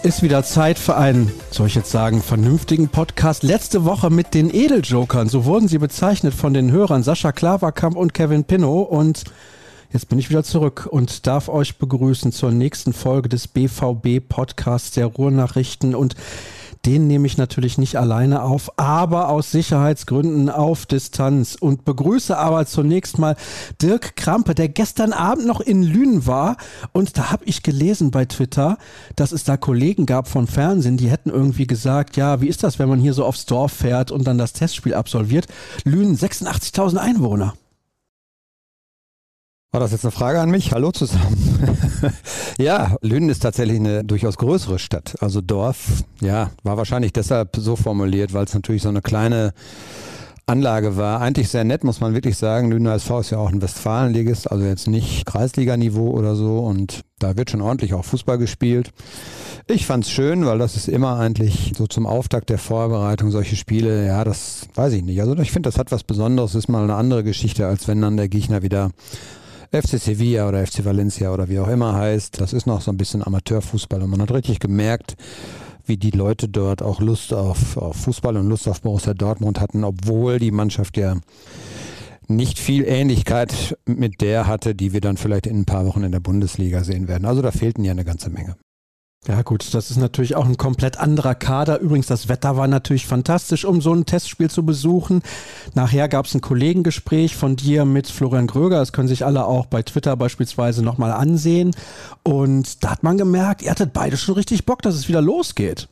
Es ist wieder Zeit für einen, soll ich jetzt sagen, vernünftigen Podcast. Letzte Woche mit den Edeljokern, so wurden sie bezeichnet von den Hörern Sascha Klaverkamp und Kevin Pinnow. Und Jetzt bin ich wieder zurück und darf euch begrüßen zur nächsten Folge des BVB Podcasts der Ruhrnachrichten. Und den nehme ich natürlich nicht alleine auf, aber aus Sicherheitsgründen auf Distanz und begrüße aber zunächst mal Dirk Krampe, der gestern Abend noch in Lünen war und da habe ich gelesen bei Twitter, dass es da Kollegen gab von Fernsehen, die hätten irgendwie gesagt, ja, wie ist das, wenn man hier so aufs Dorf fährt und dann das Testspiel absolviert? Lünen 86.000 Einwohner. War das jetzt eine Frage an mich? Hallo zusammen. ja, Lünen ist tatsächlich eine durchaus größere Stadt. Also Dorf, ja, war wahrscheinlich deshalb so formuliert, weil es natürlich so eine kleine Anlage war. Eigentlich sehr nett, muss man wirklich sagen. Lünen SV ist ja auch ein Westfalenligist, also jetzt nicht Kreisliganiveau oder so. Und da wird schon ordentlich auch Fußball gespielt. Ich fand's schön, weil das ist immer eigentlich so zum Auftakt der Vorbereitung solche Spiele. Ja, das weiß ich nicht. Also ich finde, das hat was Besonderes. Ist mal eine andere Geschichte, als wenn dann der Gegner wieder FC Sevilla oder FC Valencia oder wie auch immer heißt. Das ist noch so ein bisschen Amateurfußball und man hat richtig gemerkt, wie die Leute dort auch Lust auf, auf Fußball und Lust auf Borussia Dortmund hatten, obwohl die Mannschaft ja nicht viel Ähnlichkeit mit der hatte, die wir dann vielleicht in ein paar Wochen in der Bundesliga sehen werden. Also da fehlten ja eine ganze Menge. Ja gut, das ist natürlich auch ein komplett anderer Kader. Übrigens, das Wetter war natürlich fantastisch, um so ein Testspiel zu besuchen. Nachher gab es ein Kollegengespräch von dir mit Florian Gröger. Das können sich alle auch bei Twitter beispielsweise nochmal ansehen. Und da hat man gemerkt, ihr hattet beide schon richtig Bock, dass es wieder losgeht.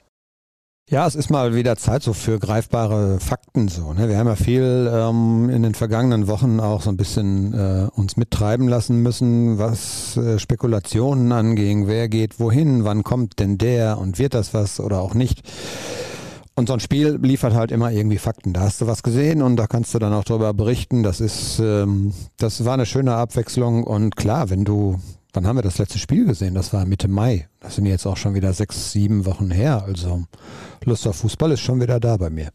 Ja, es ist mal wieder Zeit so für greifbare Fakten so. Ne? Wir haben ja viel ähm, in den vergangenen Wochen auch so ein bisschen äh, uns mittreiben lassen müssen, was äh, Spekulationen anging. Wer geht wohin? Wann kommt denn der? Und wird das was oder auch nicht? Und so ein Spiel liefert halt immer irgendwie Fakten. Da hast du was gesehen und da kannst du dann auch drüber berichten. Das ist, ähm, das war eine schöne Abwechslung. Und klar, wenn du Wann haben wir das letzte Spiel gesehen? Das war Mitte Mai. Das sind jetzt auch schon wieder sechs, sieben Wochen her. Also Lust auf Fußball ist schon wieder da bei mir.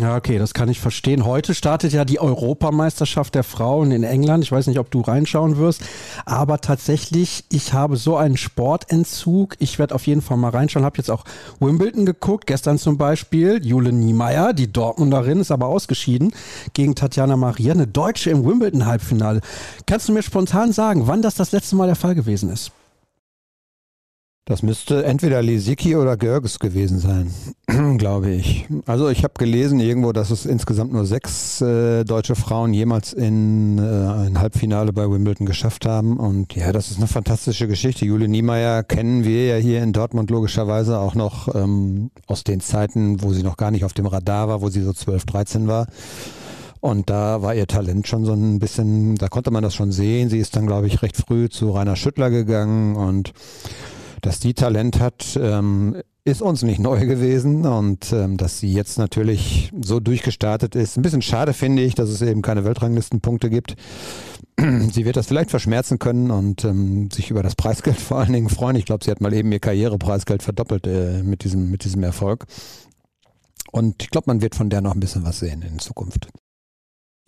Ja, okay, das kann ich verstehen. Heute startet ja die Europameisterschaft der Frauen in England. Ich weiß nicht, ob du reinschauen wirst, aber tatsächlich, ich habe so einen Sportentzug. Ich werde auf jeden Fall mal reinschauen. Habe jetzt auch Wimbledon geguckt, gestern zum Beispiel. Jule Niemeyer, die Dortmunderin, ist aber ausgeschieden gegen Tatjana Maria, eine Deutsche im Wimbledon-Halbfinale. Kannst du mir spontan sagen, wann das das letzte Mal der Fall gewesen ist? Das müsste entweder Lisicki oder Görges gewesen sein, glaube ich. Also ich habe gelesen irgendwo, dass es insgesamt nur sechs äh, deutsche Frauen jemals in äh, ein Halbfinale bei Wimbledon geschafft haben. Und ja, das ist eine fantastische Geschichte. Julie Niemeyer kennen wir ja hier in Dortmund logischerweise auch noch ähm, aus den Zeiten, wo sie noch gar nicht auf dem Radar war, wo sie so 12, 13 war. Und da war ihr Talent schon so ein bisschen, da konnte man das schon sehen. Sie ist dann, glaube ich, recht früh zu Rainer Schüttler gegangen und dass die Talent hat, ähm, ist uns nicht neu gewesen und ähm, dass sie jetzt natürlich so durchgestartet ist. Ein bisschen schade finde ich, dass es eben keine Weltranglistenpunkte gibt. sie wird das vielleicht verschmerzen können und ähm, sich über das Preisgeld vor allen Dingen freuen. Ich glaube, sie hat mal eben ihr Karrierepreisgeld verdoppelt äh, mit, diesem, mit diesem Erfolg. Und ich glaube, man wird von der noch ein bisschen was sehen in Zukunft.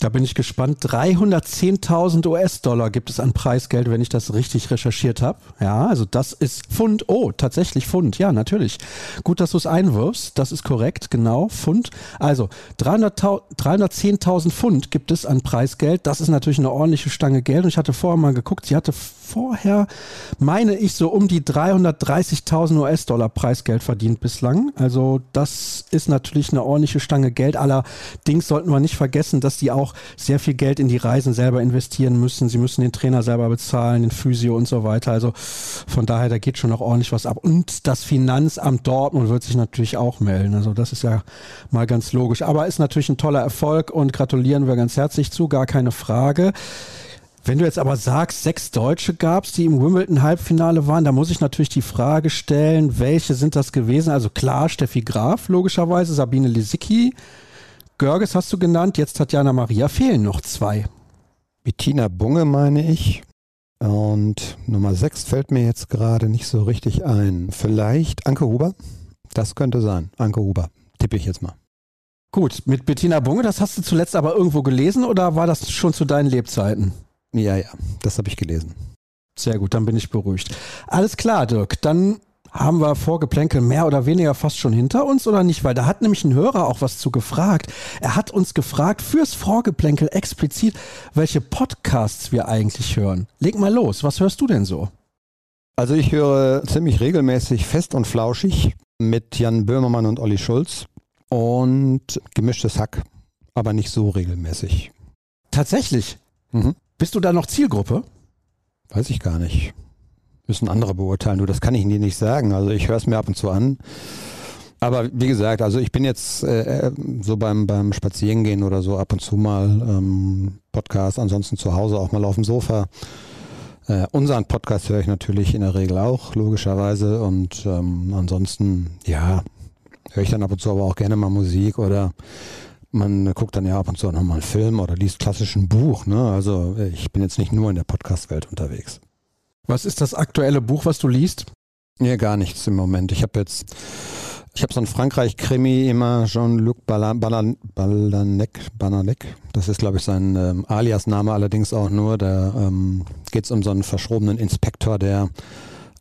Da bin ich gespannt. 310.000 US-Dollar gibt es an Preisgeld, wenn ich das richtig recherchiert habe. Ja, also das ist Pfund. Oh, tatsächlich Pfund. Ja, natürlich. Gut, dass du es einwirfst. Das ist korrekt. Genau, Pfund. Also 310.000 Pfund gibt es an Preisgeld. Das ist natürlich eine ordentliche Stange Geld. Und ich hatte vorher mal geguckt. Sie hatte vorher, meine ich, so um die 330.000 US-Dollar Preisgeld verdient bislang. Also das ist natürlich eine ordentliche Stange Geld. Allerdings sollten wir nicht vergessen, dass die auch sehr viel Geld in die Reisen selber investieren müssen. Sie müssen den Trainer selber bezahlen, den Physio und so weiter. Also von daher, da geht schon noch ordentlich was ab. Und das Finanzamt Dortmund wird sich natürlich auch melden. Also das ist ja mal ganz logisch. Aber ist natürlich ein toller Erfolg und gratulieren wir ganz herzlich zu, gar keine Frage. Wenn du jetzt aber sagst, sechs Deutsche gab es, die im Wimbledon-Halbfinale waren, da muss ich natürlich die Frage stellen, welche sind das gewesen? Also klar, Steffi Graf, logischerweise, Sabine Lisicki, Görges hast du genannt, jetzt Tatjana Maria, fehlen noch zwei. Bettina Bunge meine ich. Und Nummer sechs fällt mir jetzt gerade nicht so richtig ein. Vielleicht Anke Huber? Das könnte sein. Anke Huber. Tippe ich jetzt mal. Gut, mit Bettina Bunge, das hast du zuletzt aber irgendwo gelesen oder war das schon zu deinen Lebzeiten? Ja, ja, das habe ich gelesen. Sehr gut, dann bin ich beruhigt. Alles klar, Dirk. Dann haben wir Vorgeplänkel mehr oder weniger fast schon hinter uns oder nicht? Weil da hat nämlich ein Hörer auch was zu gefragt. Er hat uns gefragt fürs Vorgeplänkel explizit, welche Podcasts wir eigentlich hören. Leg mal los, was hörst du denn so? Also ich höre ziemlich regelmäßig Fest und Flauschig mit Jan Böhmermann und Olli Schulz und gemischtes Hack, aber nicht so regelmäßig. Tatsächlich? Mhm. Bist du da noch Zielgruppe? Weiß ich gar nicht. Müssen andere beurteilen. Du, das kann ich dir nicht sagen. Also ich höre es mir ab und zu an. Aber wie gesagt, also ich bin jetzt äh, so beim, beim Spazierengehen oder so ab und zu mal ähm, Podcast, ansonsten zu Hause auch mal auf dem Sofa. Äh, unseren Podcast höre ich natürlich in der Regel auch, logischerweise. Und ähm, ansonsten, ja, höre ich dann ab und zu aber auch gerne mal Musik oder man guckt dann ja ab und zu auch nochmal einen Film oder liest klassisch ein Buch. Ne? Also ich bin jetzt nicht nur in der Podcast-Welt unterwegs. Was ist das aktuelle Buch, was du liest? Ja, gar nichts im Moment. Ich habe jetzt, ich habe so ein Frankreich-Krimi immer Jean-Luc Balanek, Balanek. Das ist, glaube ich, sein ähm, Alias-Name allerdings auch nur. Da ähm, geht es um so einen verschrobenen Inspektor, der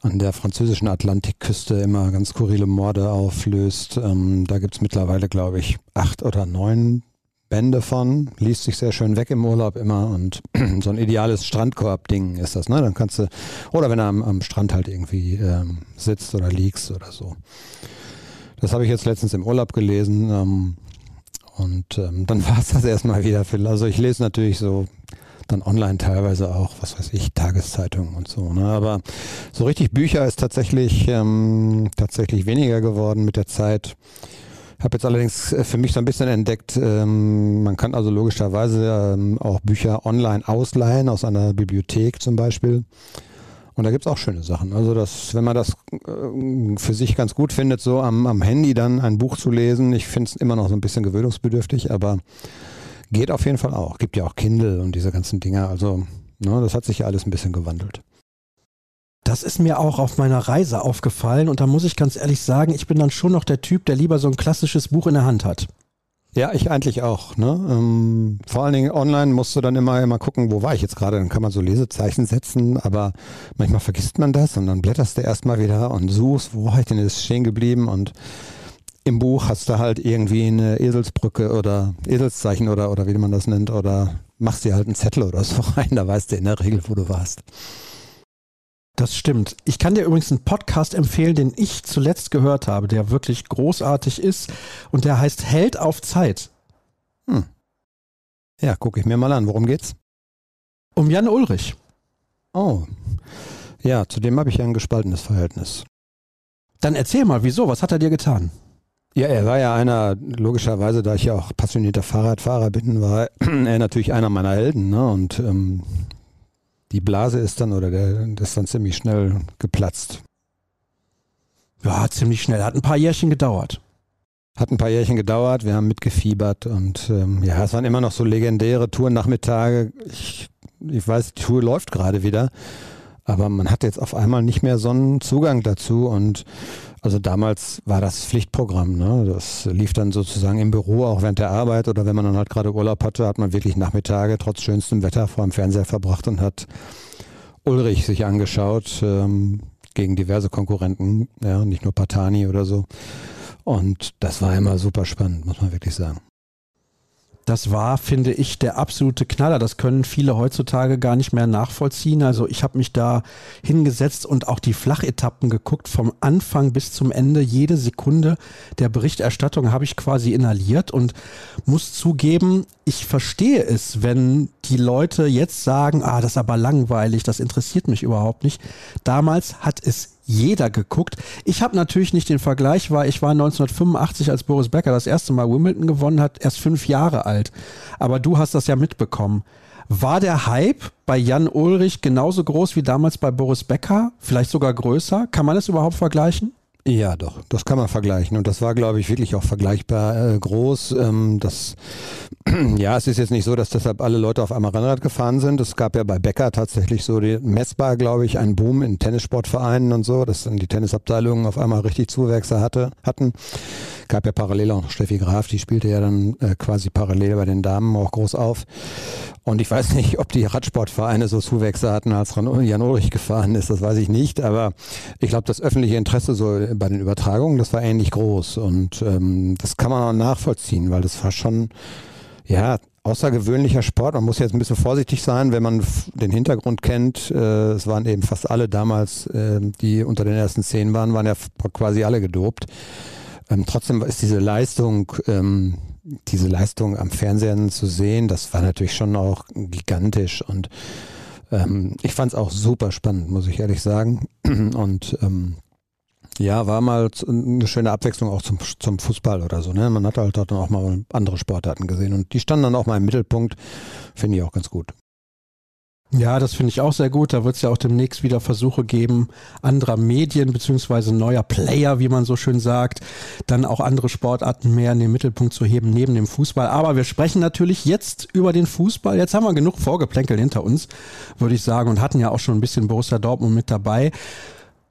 an der französischen Atlantikküste immer ganz skurrile Morde auflöst. Ähm, da gibt es mittlerweile, glaube ich, acht oder neun Bände von, liest sich sehr schön weg im Urlaub immer und so ein ideales Strandkorb-Ding ist das, ne? Dann kannst du, oder wenn du am, am Strand halt irgendwie ähm, sitzt oder liegst oder so. Das habe ich jetzt letztens im Urlaub gelesen ähm, und ähm, dann war es das erstmal wieder. Für, also ich lese natürlich so dann online teilweise auch, was weiß ich, Tageszeitungen und so. Ne? Aber so richtig Bücher ist tatsächlich ähm, tatsächlich weniger geworden mit der Zeit. Habe jetzt allerdings äh, für mich so ein bisschen entdeckt, ähm, man kann also logischerweise ähm, auch Bücher online ausleihen, aus einer Bibliothek zum Beispiel. Und da gibt es auch schöne Sachen. Also das, wenn man das äh, für sich ganz gut findet, so am, am Handy dann ein Buch zu lesen, ich finde es immer noch so ein bisschen gewöhnungsbedürftig, aber geht auf jeden Fall auch. Gibt ja auch Kindle und diese ganzen Dinger. Also ne, das hat sich ja alles ein bisschen gewandelt. Das ist mir auch auf meiner Reise aufgefallen und da muss ich ganz ehrlich sagen, ich bin dann schon noch der Typ, der lieber so ein klassisches Buch in der Hand hat. Ja, ich eigentlich auch. Ne? Ähm, vor allen Dingen online musst du dann immer, immer gucken, wo war ich jetzt gerade. Dann kann man so Lesezeichen setzen, aber manchmal vergisst man das und dann blätterst du erstmal wieder und suchst, wo war ich denn jetzt stehen geblieben und im Buch hast du halt irgendwie eine Eselsbrücke oder Eselszeichen oder, oder wie man das nennt oder machst dir halt einen Zettel oder so rein, da weißt du in der Regel, wo du warst. Das stimmt. Ich kann dir übrigens einen Podcast empfehlen, den ich zuletzt gehört habe, der wirklich großartig ist und der heißt Held auf Zeit. Hm. Ja, gucke ich mir mal an. Worum geht's? Um Jan Ulrich. Oh. Ja, zu dem habe ich ja ein gespaltenes Verhältnis. Dann erzähl mal, wieso? Was hat er dir getan? Ja, er war ja einer, logischerweise, da ich ja auch passionierter Fahrradfahrer bin, war er natürlich einer meiner Helden. Ne? Und ähm, die Blase ist dann oder der, das ist dann ziemlich schnell geplatzt. Ja, ziemlich schnell. Hat ein paar Jährchen gedauert. Hat ein paar Jährchen gedauert, wir haben mitgefiebert und ähm, ja, es waren immer noch so legendäre Tournachmittage. Ich, ich weiß, die Tour läuft gerade wieder, aber man hat jetzt auf einmal nicht mehr so einen Zugang dazu und also damals war das Pflichtprogramm. Ne? Das lief dann sozusagen im Büro, auch während der Arbeit oder wenn man dann halt gerade Urlaub hatte, hat man wirklich Nachmittage trotz schönstem Wetter vor dem Fernseher verbracht und hat Ulrich sich angeschaut ähm, gegen diverse Konkurrenten, ja, nicht nur Patani oder so. Und das war immer super spannend, muss man wirklich sagen. Das war, finde ich, der absolute Knaller. Das können viele heutzutage gar nicht mehr nachvollziehen. Also ich habe mich da hingesetzt und auch die Flachetappen geguckt, vom Anfang bis zum Ende. Jede Sekunde der Berichterstattung habe ich quasi inhaliert und muss zugeben, ich verstehe es, wenn die Leute jetzt sagen, ah, das ist aber langweilig, das interessiert mich überhaupt nicht. Damals hat es jeder geguckt. Ich habe natürlich nicht den Vergleich, weil ich war 1985, als Boris Becker das erste Mal Wimbledon gewonnen hat, erst fünf Jahre alt. Aber du hast das ja mitbekommen. War der Hype bei Jan Ulrich genauso groß wie damals bei Boris Becker? Vielleicht sogar größer? Kann man das überhaupt vergleichen? Ja, doch, das kann man vergleichen. Und das war, glaube ich, wirklich auch vergleichbar äh, groß. Ähm, das, ja, es ist jetzt nicht so, dass deshalb alle Leute auf einmal Rennrad gefahren sind. Es gab ja bei Becker tatsächlich so die, messbar, glaube ich, einen Boom in Tennissportvereinen und so, dass dann die Tennisabteilungen auf einmal richtig Zuwächse hatte, hatten. Gab ja parallel auch noch Steffi Graf, die spielte ja dann äh, quasi parallel bei den Damen auch groß auf. Und ich weiß nicht, ob die Radsportvereine so Zuwächse hatten, als Jan Ulrich gefahren ist, das weiß ich nicht. Aber ich glaube, das öffentliche Interesse so bei den Übertragungen, das war ähnlich groß. Und ähm, das kann man auch nachvollziehen, weil das war schon, ja, außergewöhnlicher Sport. Man muss jetzt ein bisschen vorsichtig sein, wenn man den Hintergrund kennt. Äh, es waren eben fast alle damals, äh, die unter den ersten zehn waren, waren ja quasi alle gedopt. Ähm, trotzdem ist diese Leistung, ähm, diese Leistung am Fernsehen zu sehen, das war natürlich schon auch gigantisch und ähm, ich fand es auch super spannend, muss ich ehrlich sagen. Und ähm, ja, war mal eine schöne Abwechslung auch zum, zum Fußball oder so. Ne? Man hat halt dann auch mal andere Sportarten gesehen und die standen dann auch mal im Mittelpunkt. Finde ich auch ganz gut. Ja, das finde ich auch sehr gut. Da wird es ja auch demnächst wieder Versuche geben, anderer Medien beziehungsweise neuer Player, wie man so schön sagt, dann auch andere Sportarten mehr in den Mittelpunkt zu heben neben dem Fußball. Aber wir sprechen natürlich jetzt über den Fußball. Jetzt haben wir genug Vorgeplänkel hinter uns, würde ich sagen, und hatten ja auch schon ein bisschen Borussia Dortmund mit dabei.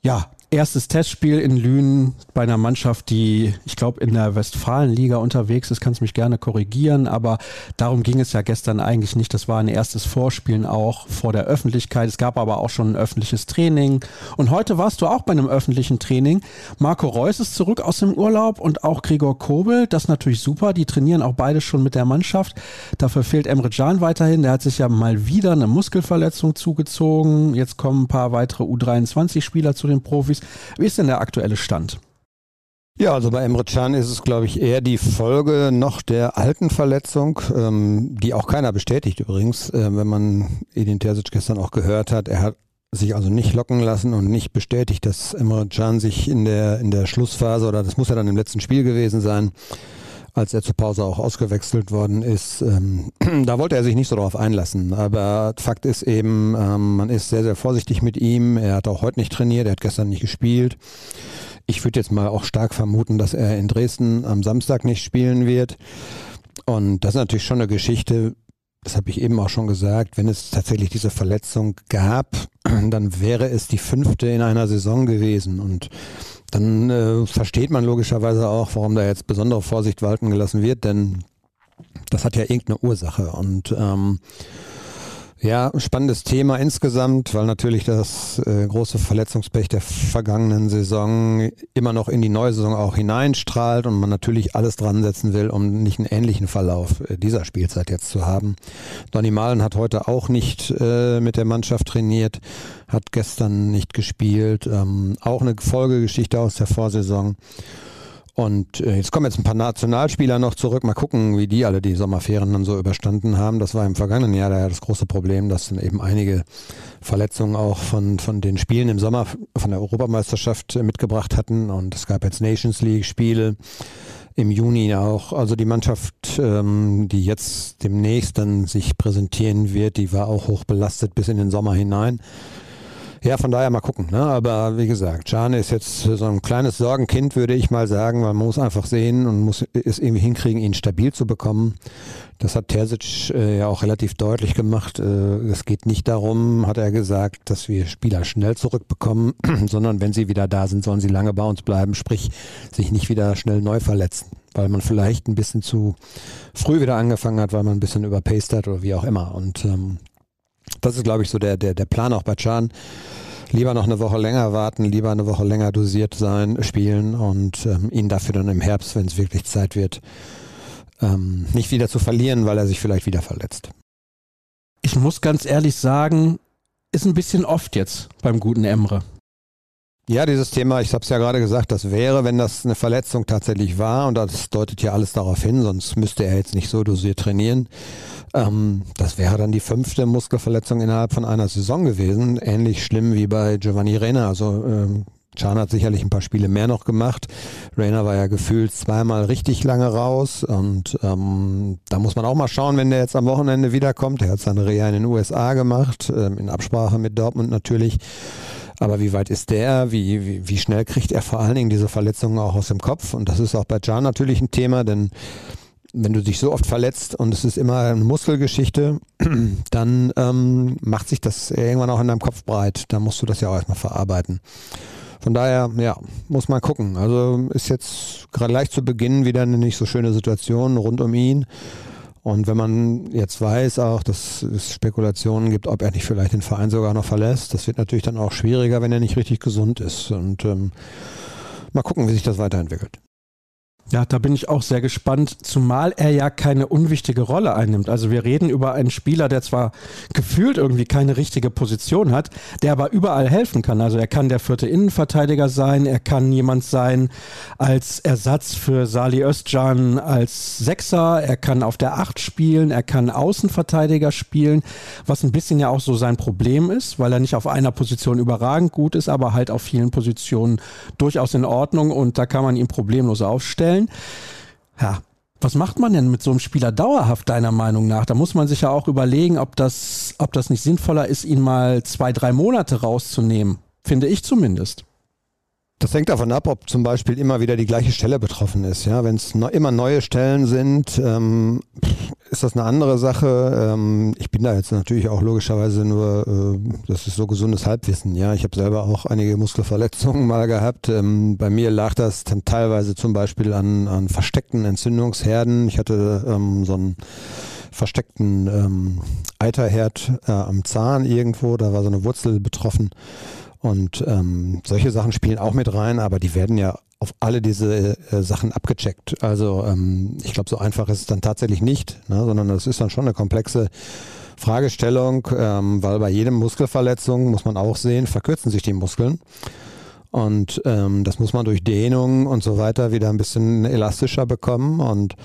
Ja, erstes Testspiel in Lünen bei einer Mannschaft, die, ich glaube, in der Westfalenliga unterwegs ist, kannst mich gerne korrigieren, aber darum ging es ja gestern eigentlich nicht. Das war ein erstes Vorspielen auch vor der Öffentlichkeit. Es gab aber auch schon ein öffentliches Training. Und heute warst du auch bei einem öffentlichen Training. Marco Reus ist zurück aus dem Urlaub und auch Gregor Kobel. Das ist natürlich super. Die trainieren auch beide schon mit der Mannschaft. Dafür fehlt Emre Can weiterhin. Der hat sich ja mal wieder eine Muskelverletzung zugezogen. Jetzt kommen ein paar weitere U23-Spieler zu den Profis. Wie ist denn der aktuelle Stand? Ja, also bei Emre Can ist es, glaube ich, eher die Folge noch der alten Verletzung, ähm, die auch keiner bestätigt übrigens, äh, wenn man Edin Terzic gestern auch gehört hat. Er hat sich also nicht locken lassen und nicht bestätigt, dass Emre Can sich in der, in der Schlussphase, oder das muss ja dann im letzten Spiel gewesen sein, als er zur Pause auch ausgewechselt worden ist. Ähm, da wollte er sich nicht so darauf einlassen. Aber Fakt ist eben, ähm, man ist sehr, sehr vorsichtig mit ihm. Er hat auch heute nicht trainiert, er hat gestern nicht gespielt. Ich würde jetzt mal auch stark vermuten, dass er in Dresden am Samstag nicht spielen wird. Und das ist natürlich schon eine Geschichte, das habe ich eben auch schon gesagt, wenn es tatsächlich diese Verletzung gab, dann wäre es die fünfte in einer Saison gewesen. Und dann äh, versteht man logischerweise auch, warum da jetzt besondere Vorsicht walten gelassen wird, denn das hat ja irgendeine Ursache. Und ähm, ja, spannendes Thema insgesamt, weil natürlich das äh, große Verletzungspech der vergangenen Saison immer noch in die neue Saison auch hineinstrahlt und man natürlich alles dran setzen will, um nicht einen ähnlichen Verlauf äh, dieser Spielzeit jetzt zu haben. Donny Malen hat heute auch nicht äh, mit der Mannschaft trainiert, hat gestern nicht gespielt, ähm, auch eine Folgegeschichte aus der Vorsaison. Und äh, jetzt kommen jetzt ein paar Nationalspieler noch zurück. Mal gucken, wie die alle die Sommerferien dann so überstanden haben. Das war im vergangenen Jahr ja das große Problem, dass dann eben einige Verletzungen auch von, von den Spielen im Sommer von der Europameisterschaft mitgebracht hatten. Und es gab jetzt Nations League Spiele im Juni auch. Also die Mannschaft, ähm, die jetzt demnächst dann sich präsentieren wird, die war auch hoch belastet bis in den Sommer hinein. Ja, von daher mal gucken. Ne? Aber wie gesagt, Can ist jetzt so ein kleines Sorgenkind, würde ich mal sagen, man muss einfach sehen und muss es irgendwie hinkriegen, ihn stabil zu bekommen. Das hat Terzic äh, ja auch relativ deutlich gemacht. Äh, es geht nicht darum, hat er gesagt, dass wir Spieler schnell zurückbekommen, sondern wenn sie wieder da sind, sollen sie lange bei uns bleiben, sprich sich nicht wieder schnell neu verletzen, weil man vielleicht ein bisschen zu früh wieder angefangen hat, weil man ein bisschen überpaced hat oder wie auch immer. Und ähm, das ist, glaube ich, so der, der, der Plan auch bei Chan. Lieber noch eine Woche länger warten, lieber eine Woche länger dosiert sein, spielen und ähm, ihn dafür dann im Herbst, wenn es wirklich Zeit wird, ähm, nicht wieder zu verlieren, weil er sich vielleicht wieder verletzt. Ich muss ganz ehrlich sagen, ist ein bisschen oft jetzt beim guten Emre. Ja, dieses Thema, ich habe es ja gerade gesagt, das wäre, wenn das eine Verletzung tatsächlich war, und das deutet ja alles darauf hin, sonst müsste er jetzt nicht so dosiert trainieren. Ähm, das wäre dann die fünfte Muskelverletzung innerhalb von einer Saison gewesen. Ähnlich schlimm wie bei Giovanni Reina. Also ähm, Can hat sicherlich ein paar Spiele mehr noch gemacht. Rainer war ja gefühlt zweimal richtig lange raus und ähm, da muss man auch mal schauen, wenn der jetzt am Wochenende wiederkommt. Er hat seine Reha in den USA gemacht, ähm, in Absprache mit Dortmund natürlich. Aber wie weit ist der? Wie, wie, wie schnell kriegt er vor allen Dingen diese Verletzungen auch aus dem Kopf? Und das ist auch bei Can natürlich ein Thema, denn wenn du dich so oft verletzt und es ist immer eine Muskelgeschichte, dann ähm, macht sich das irgendwann auch in deinem Kopf breit. Dann musst du das ja auch erstmal verarbeiten. Von daher, ja, muss man gucken. Also ist jetzt gerade gleich zu Beginn wieder eine nicht so schöne Situation rund um ihn. Und wenn man jetzt weiß auch, dass es Spekulationen gibt, ob er nicht vielleicht den Verein sogar noch verlässt, das wird natürlich dann auch schwieriger, wenn er nicht richtig gesund ist. Und ähm, mal gucken, wie sich das weiterentwickelt. Ja, da bin ich auch sehr gespannt, zumal er ja keine unwichtige Rolle einnimmt. Also wir reden über einen Spieler, der zwar gefühlt irgendwie keine richtige Position hat, der aber überall helfen kann. Also er kann der vierte Innenverteidiger sein, er kann jemand sein als Ersatz für Sali Özcan als Sechser, er kann auf der Acht spielen, er kann Außenverteidiger spielen, was ein bisschen ja auch so sein Problem ist, weil er nicht auf einer Position überragend gut ist, aber halt auf vielen Positionen durchaus in Ordnung und da kann man ihn problemlos aufstellen stellen. Ja, was macht man denn mit so einem Spieler dauerhaft, deiner Meinung nach? Da muss man sich ja auch überlegen, ob das, ob das nicht sinnvoller ist, ihn mal zwei, drei Monate rauszunehmen. Finde ich zumindest. Das hängt davon ab, ob zum Beispiel immer wieder die gleiche Stelle betroffen ist. Ja, wenn es no, immer neue Stellen sind, ähm, ist das eine andere Sache. Ähm, ich bin da jetzt natürlich auch logischerweise nur, äh, das ist so gesundes Halbwissen. Ja, ich habe selber auch einige Muskelverletzungen mal gehabt. Ähm, bei mir lag das dann teilweise zum Beispiel an, an versteckten Entzündungsherden. Ich hatte ähm, so einen versteckten ähm, Eiterherd äh, am Zahn irgendwo, da war so eine Wurzel betroffen. Und ähm, solche Sachen spielen auch mit rein, aber die werden ja auf alle diese äh, Sachen abgecheckt. Also ähm, ich glaube, so einfach ist es dann tatsächlich nicht, ne, sondern das ist dann schon eine komplexe Fragestellung, ähm, weil bei jedem Muskelverletzung muss man auch sehen, verkürzen sich die Muskeln. Und ähm, das muss man durch Dehnung und so weiter wieder ein bisschen elastischer bekommen. Und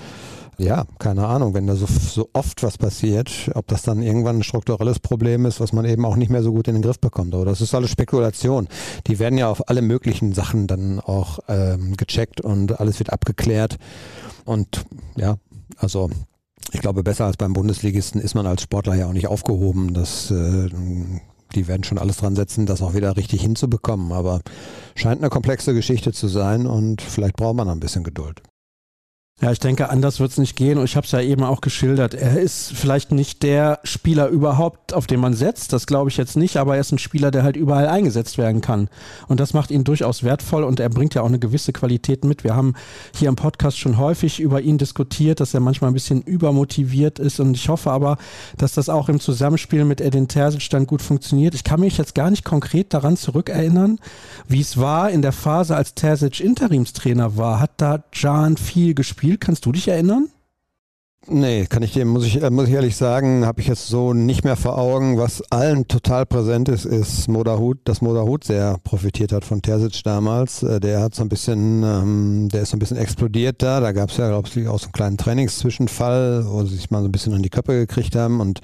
ja, keine Ahnung, wenn da so, so oft was passiert, ob das dann irgendwann ein strukturelles Problem ist, was man eben auch nicht mehr so gut in den Griff bekommt. Aber das ist alles Spekulation. Die werden ja auf alle möglichen Sachen dann auch ähm, gecheckt und alles wird abgeklärt. Und ja, also ich glaube, besser als beim Bundesligisten ist man als Sportler ja auch nicht aufgehoben. Das, äh, die werden schon alles dran setzen, das auch wieder richtig hinzubekommen. Aber scheint eine komplexe Geschichte zu sein und vielleicht braucht man ein bisschen Geduld. Ja, ich denke, anders wird es nicht gehen. Und ich habe es ja eben auch geschildert. Er ist vielleicht nicht der Spieler überhaupt, auf den man setzt. Das glaube ich jetzt nicht. Aber er ist ein Spieler, der halt überall eingesetzt werden kann. Und das macht ihn durchaus wertvoll. Und er bringt ja auch eine gewisse Qualität mit. Wir haben hier im Podcast schon häufig über ihn diskutiert, dass er manchmal ein bisschen übermotiviert ist. Und ich hoffe aber, dass das auch im Zusammenspiel mit Edin Terzic dann gut funktioniert. Ich kann mich jetzt gar nicht konkret daran zurückerinnern, wie es war in der Phase, als Terzic Interimstrainer war. Hat da Jan viel gespielt? Spiel. Kannst du dich erinnern? Nee, kann ich dir, muss ich, äh, muss ich ehrlich sagen, habe ich jetzt so nicht mehr vor Augen. Was allen total präsent ist, ist Modahut, dass Modahut sehr profitiert hat von Terzic damals. Äh, der hat so ein bisschen, ähm, der ist so ein bisschen explodiert da. Da gab es ja, glaube ich, auch so einen kleinen Trainingszwischenfall, wo sie sich mal so ein bisschen an die Köpfe gekriegt haben und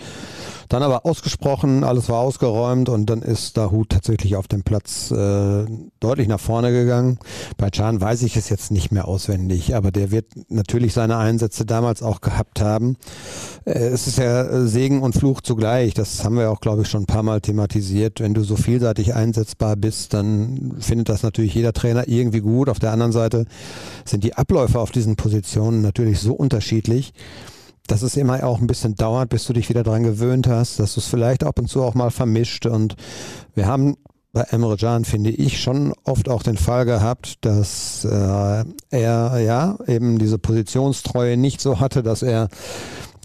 dann aber ausgesprochen, alles war ausgeräumt und dann ist Dahut tatsächlich auf dem Platz äh, deutlich nach vorne gegangen. Bei Chan weiß ich es jetzt nicht mehr auswendig, aber der wird natürlich seine Einsätze damals auch gehabt haben. Äh, es ist ja Segen und Fluch zugleich. Das haben wir auch, glaube ich, schon ein paar Mal thematisiert. Wenn du so vielseitig einsetzbar bist, dann findet das natürlich jeder Trainer irgendwie gut. Auf der anderen Seite sind die Abläufe auf diesen Positionen natürlich so unterschiedlich dass es immer auch ein bisschen dauert, bis du dich wieder dran gewöhnt hast, dass du es vielleicht ab und zu auch mal vermischt. Und wir haben bei Emre Can, finde ich, schon oft auch den Fall gehabt, dass äh, er ja eben diese Positionstreue nicht so hatte, dass er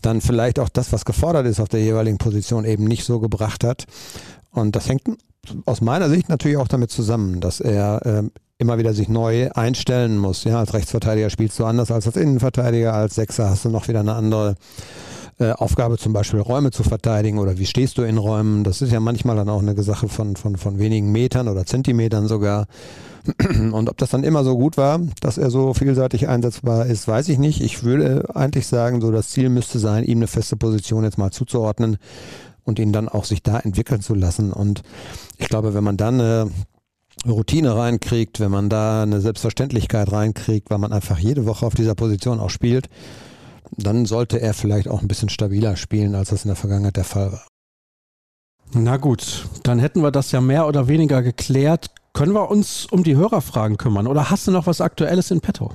dann vielleicht auch das, was gefordert ist auf der jeweiligen Position, eben nicht so gebracht hat. Und das hängt aus meiner Sicht natürlich auch damit zusammen, dass er äh, immer wieder sich neu einstellen muss. Ja, als Rechtsverteidiger spielst du anders als als Innenverteidiger, als Sechser hast du noch wieder eine andere äh, Aufgabe, zum Beispiel Räume zu verteidigen oder wie stehst du in Räumen. Das ist ja manchmal dann auch eine Sache von, von, von wenigen Metern oder Zentimetern sogar. Und ob das dann immer so gut war, dass er so vielseitig einsetzbar ist, weiß ich nicht. Ich würde eigentlich sagen, so das Ziel müsste sein, ihm eine feste Position jetzt mal zuzuordnen und ihn dann auch sich da entwickeln zu lassen. Und ich glaube, wenn man dann äh, Routine reinkriegt, wenn man da eine Selbstverständlichkeit reinkriegt, weil man einfach jede Woche auf dieser Position auch spielt, dann sollte er vielleicht auch ein bisschen stabiler spielen, als das in der Vergangenheit der Fall war. Na gut, dann hätten wir das ja mehr oder weniger geklärt. Können wir uns um die Hörerfragen kümmern oder hast du noch was Aktuelles in petto?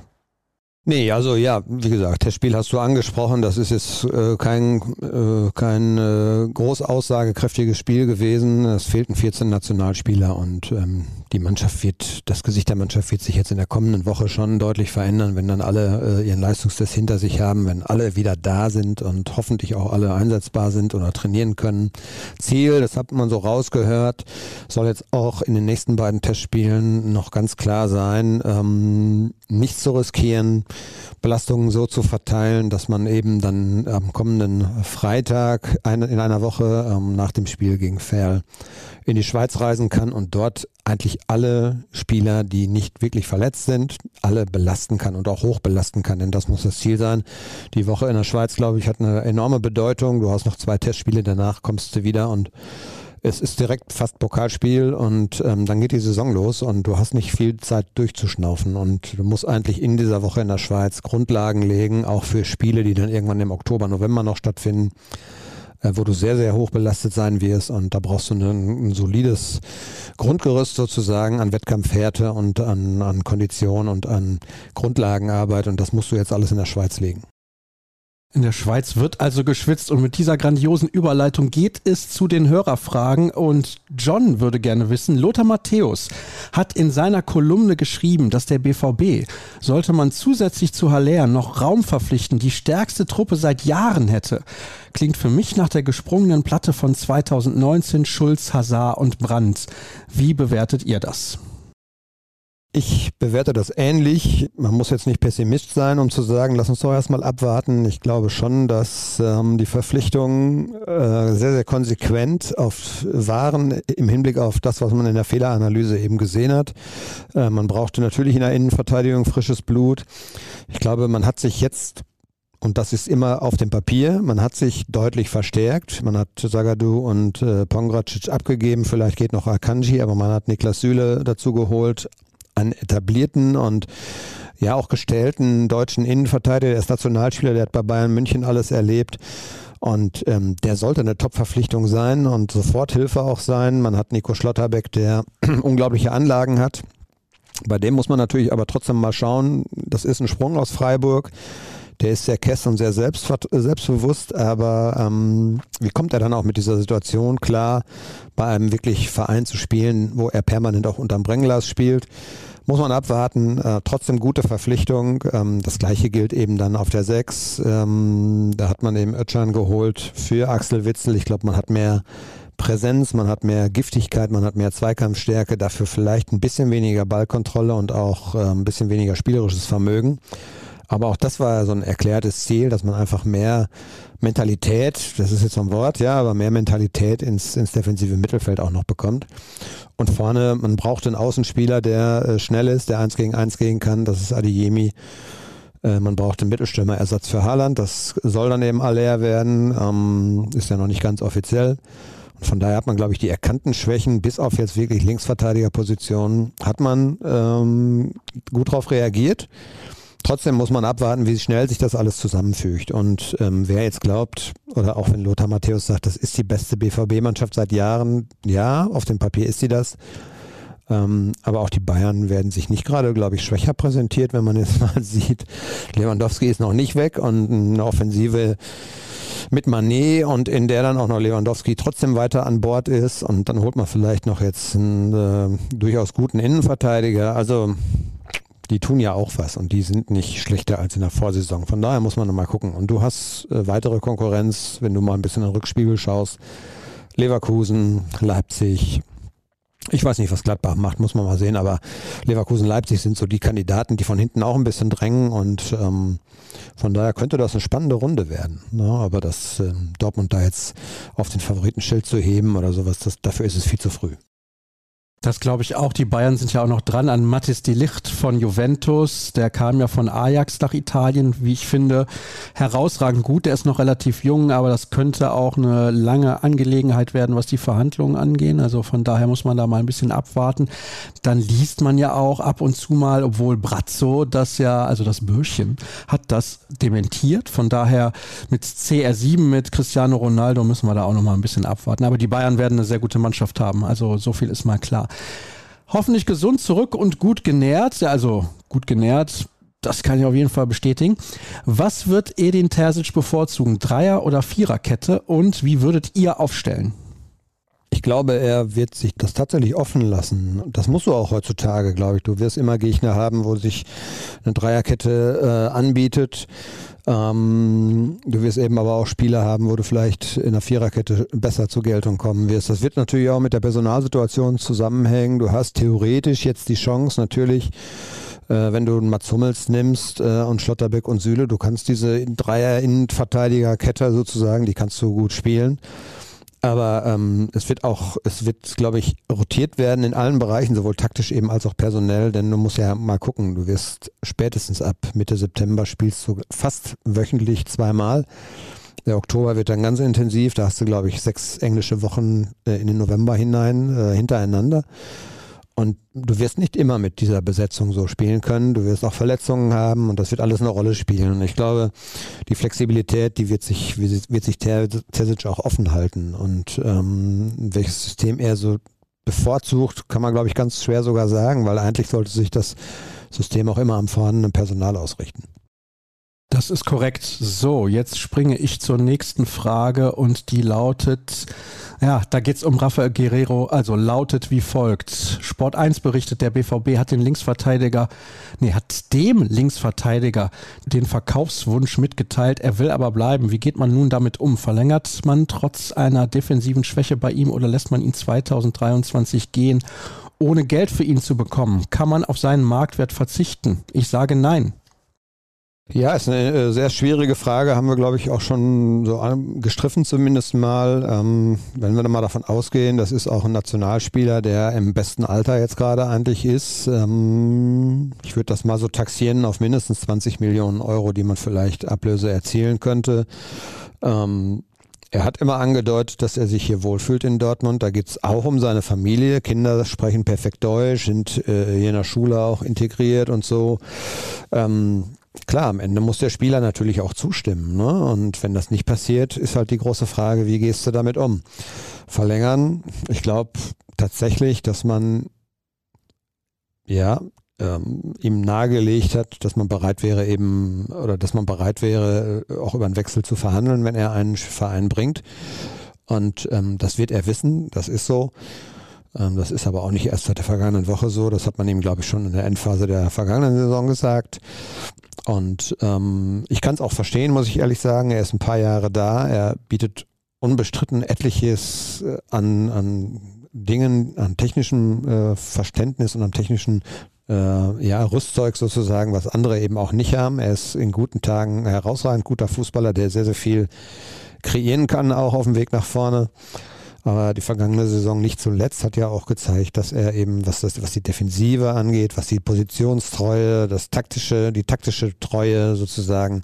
Nee, also ja, wie gesagt, das Spiel hast du angesprochen. Das ist jetzt äh, kein, äh, kein äh, groß aussagekräftiges Spiel gewesen. Es fehlten 14 Nationalspieler und ähm, die Mannschaft wird, das Gesicht der Mannschaft wird sich jetzt in der kommenden Woche schon deutlich verändern, wenn dann alle äh, ihren Leistungstest hinter sich haben, wenn alle wieder da sind und hoffentlich auch alle einsetzbar sind oder trainieren können. Ziel, das hat man so rausgehört, soll jetzt auch in den nächsten beiden Testspielen noch ganz klar sein, ähm, nichts zu riskieren, Belastungen so zu verteilen, dass man eben dann am kommenden Freitag eine, in einer Woche ähm, nach dem Spiel gegen Ferl in die Schweiz reisen kann und dort eigentlich alle Spieler, die nicht wirklich verletzt sind, alle belasten kann und auch hoch belasten kann, denn das muss das Ziel sein. Die Woche in der Schweiz, glaube ich, hat eine enorme Bedeutung. Du hast noch zwei Testspiele, danach kommst du wieder und es ist direkt fast Pokalspiel und ähm, dann geht die Saison los und du hast nicht viel Zeit durchzuschnaufen und du musst eigentlich in dieser Woche in der Schweiz Grundlagen legen, auch für Spiele, die dann irgendwann im Oktober, November noch stattfinden. Äh, wo du sehr, sehr hoch belastet sein wirst. Und da brauchst du ein, ein solides Grundgerüst sozusagen an Wettkampfhärte und an, an Kondition und an Grundlagenarbeit. Und das musst du jetzt alles in der Schweiz legen. In der Schweiz wird also geschwitzt und mit dieser grandiosen Überleitung geht es zu den Hörerfragen und John würde gerne wissen, Lothar Matthäus hat in seiner Kolumne geschrieben, dass der BVB, sollte man zusätzlich zu Haller noch Raum verpflichten, die stärkste Truppe seit Jahren hätte. Klingt für mich nach der gesprungenen Platte von 2019 Schulz, Hazard und Brandt. Wie bewertet ihr das? Ich bewerte das ähnlich. Man muss jetzt nicht Pessimist sein, um zu sagen, lass uns doch erstmal abwarten. Ich glaube schon, dass ähm, die Verpflichtungen äh, sehr, sehr konsequent auf waren im Hinblick auf das, was man in der Fehleranalyse eben gesehen hat. Äh, man brauchte natürlich in der Innenverteidigung frisches Blut. Ich glaube, man hat sich jetzt und das ist immer auf dem Papier. Man hat sich deutlich verstärkt. Man hat Sagadu und äh, Pongracic abgegeben. Vielleicht geht noch Akanji, aber man hat Niklas Süle dazu geholt einen etablierten und ja auch gestellten deutschen Innenverteidiger, der ist Nationalspieler, der hat bei Bayern München alles erlebt. Und ähm, der sollte eine Top-Verpflichtung sein und Soforthilfe auch sein. Man hat Nico Schlotterbeck, der unglaubliche Anlagen hat. Bei dem muss man natürlich aber trotzdem mal schauen. Das ist ein Sprung aus Freiburg. Der ist sehr kess und sehr selbstbewusst, aber ähm, wie kommt er dann auch mit dieser Situation klar, bei einem wirklich Verein zu spielen, wo er permanent auch unterm Brennglas spielt? Muss man abwarten. Äh, trotzdem gute Verpflichtung. Ähm, das gleiche gilt eben dann auf der 6. Ähm, da hat man eben Ötschan geholt für Axel Witzel. Ich glaube, man hat mehr Präsenz, man hat mehr Giftigkeit, man hat mehr Zweikampfstärke, dafür vielleicht ein bisschen weniger Ballkontrolle und auch äh, ein bisschen weniger spielerisches Vermögen. Aber auch das war so ein erklärtes Ziel, dass man einfach mehr Mentalität, das ist jetzt so ein Wort, ja, aber mehr Mentalität ins, ins defensive Mittelfeld auch noch bekommt. Und vorne, man braucht einen Außenspieler, der äh, schnell ist, der eins gegen eins gehen kann. Das ist Adiyemi. Äh, man braucht einen Mittelstürmerersatz für Haaland. Das soll dann eben Aller werden. Ähm, ist ja noch nicht ganz offiziell. Und von daher hat man, glaube ich, die erkannten Schwächen, bis auf jetzt wirklich Linksverteidigerpositionen, hat man ähm, gut darauf reagiert. Trotzdem muss man abwarten, wie schnell sich das alles zusammenfügt. Und ähm, wer jetzt glaubt, oder auch wenn Lothar Matthäus sagt, das ist die beste BVB-Mannschaft seit Jahren, ja, auf dem Papier ist sie das. Ähm, aber auch die Bayern werden sich nicht gerade, glaube ich, schwächer präsentiert, wenn man jetzt mal sieht. Lewandowski ist noch nicht weg und eine Offensive mit Manet und in der dann auch noch Lewandowski trotzdem weiter an Bord ist und dann holt man vielleicht noch jetzt einen äh, durchaus guten Innenverteidiger. Also die tun ja auch was und die sind nicht schlechter als in der Vorsaison. Von daher muss man nochmal gucken. Und du hast äh, weitere Konkurrenz, wenn du mal ein bisschen in den Rückspiegel schaust. Leverkusen, Leipzig. Ich weiß nicht, was Gladbach macht, muss man mal sehen, aber Leverkusen, Leipzig sind so die Kandidaten, die von hinten auch ein bisschen drängen und ähm, von daher könnte das eine spannende Runde werden. Ne? Aber das ähm, Dortmund da jetzt auf den Favoritenschild zu heben oder sowas, das, dafür ist es viel zu früh. Das glaube ich auch. Die Bayern sind ja auch noch dran an Mattis de Licht von Juventus. Der kam ja von Ajax nach Italien, wie ich finde, herausragend gut. Der ist noch relativ jung, aber das könnte auch eine lange Angelegenheit werden, was die Verhandlungen angehen. Also von daher muss man da mal ein bisschen abwarten. Dann liest man ja auch ab und zu mal, obwohl Brazzo das ja, also das Bürschchen, hat das dementiert. Von daher mit CR7 mit Cristiano Ronaldo müssen wir da auch noch mal ein bisschen abwarten. Aber die Bayern werden eine sehr gute Mannschaft haben. Also so viel ist mal klar. Hoffentlich gesund zurück und gut genährt. Also gut genährt, das kann ich auf jeden Fall bestätigen. Was wird Edin Terzic bevorzugen? Dreier- oder Viererkette? Und wie würdet ihr aufstellen? Ich glaube, er wird sich das tatsächlich offen lassen. Das musst du auch heutzutage, glaube ich. Du wirst immer Gegner haben, wo sich eine Dreierkette äh, anbietet. Ähm, du wirst eben aber auch Spieler haben, wo du vielleicht in der Viererkette besser zur Geltung kommen wirst. Das wird natürlich auch mit der Personalsituation zusammenhängen. Du hast theoretisch jetzt die Chance natürlich, äh, wenn du Mats Hummels nimmst äh, und Schlotterbeck und Süle, du kannst diese Dreier-Innenverteidiger-Kette sozusagen, die kannst du gut spielen. Aber ähm, es wird auch, es wird, glaube ich, rotiert werden in allen Bereichen, sowohl taktisch eben als auch personell, denn du musst ja mal gucken, du wirst spätestens ab Mitte September spielst du fast wöchentlich zweimal. Der Oktober wird dann ganz intensiv, da hast du, glaube ich, sechs englische Wochen äh, in den November hinein, äh, hintereinander. Und du wirst nicht immer mit dieser Besetzung so spielen können. Du wirst auch Verletzungen haben und das wird alles eine Rolle spielen. Und ich glaube, die Flexibilität, die wird sich, wird sich Terzic auch offen halten. Und ähm, welches System er so bevorzugt, kann man, glaube ich, ganz schwer sogar sagen, weil eigentlich sollte sich das System auch immer am vorhandenen Personal ausrichten. Das ist korrekt. So, jetzt springe ich zur nächsten Frage und die lautet, ja, da geht es um Rafael Guerrero, also lautet wie folgt. Sport 1 berichtet, der BVB hat den Linksverteidiger, nee, hat dem Linksverteidiger den Verkaufswunsch mitgeteilt, er will aber bleiben. Wie geht man nun damit um? Verlängert man trotz einer defensiven Schwäche bei ihm oder lässt man ihn 2023 gehen, ohne Geld für ihn zu bekommen? Kann man auf seinen Marktwert verzichten? Ich sage nein. Ja, ist eine äh, sehr schwierige Frage, haben wir, glaube ich, auch schon so gestriffen zumindest mal. Ähm, wenn wir mal davon ausgehen, das ist auch ein Nationalspieler, der im besten Alter jetzt gerade eigentlich ist. Ähm, ich würde das mal so taxieren auf mindestens 20 Millionen Euro, die man vielleicht Ablöse erzielen könnte. Ähm, er hat immer angedeutet, dass er sich hier wohlfühlt in Dortmund. Da geht es auch um seine Familie. Kinder sprechen perfekt Deutsch, sind äh, hier in der Schule auch integriert und so. Ähm, Klar, am Ende muss der Spieler natürlich auch zustimmen. Ne? Und wenn das nicht passiert, ist halt die große Frage, wie gehst du damit um? Verlängern, ich glaube tatsächlich, dass man ja ähm, ihm nahegelegt hat, dass man bereit wäre eben oder dass man bereit wäre, auch über einen Wechsel zu verhandeln, wenn er einen Verein bringt. Und ähm, das wird er wissen, das ist so. Ähm, das ist aber auch nicht erst seit der vergangenen Woche so. Das hat man ihm, glaube ich, schon in der Endphase der vergangenen Saison gesagt. Und ähm, ich kann es auch verstehen, muss ich ehrlich sagen. Er ist ein paar Jahre da. Er bietet unbestritten etliches äh, an, an Dingen, an technischem äh, Verständnis und am technischen äh, ja, Rüstzeug sozusagen, was andere eben auch nicht haben. Er ist in guten Tagen herausragend guter Fußballer, der sehr, sehr viel kreieren kann, auch auf dem Weg nach vorne. Aber die vergangene Saison nicht zuletzt hat ja auch gezeigt, dass er eben, was das, was die Defensive angeht, was die Positionstreue, das taktische, die taktische Treue sozusagen,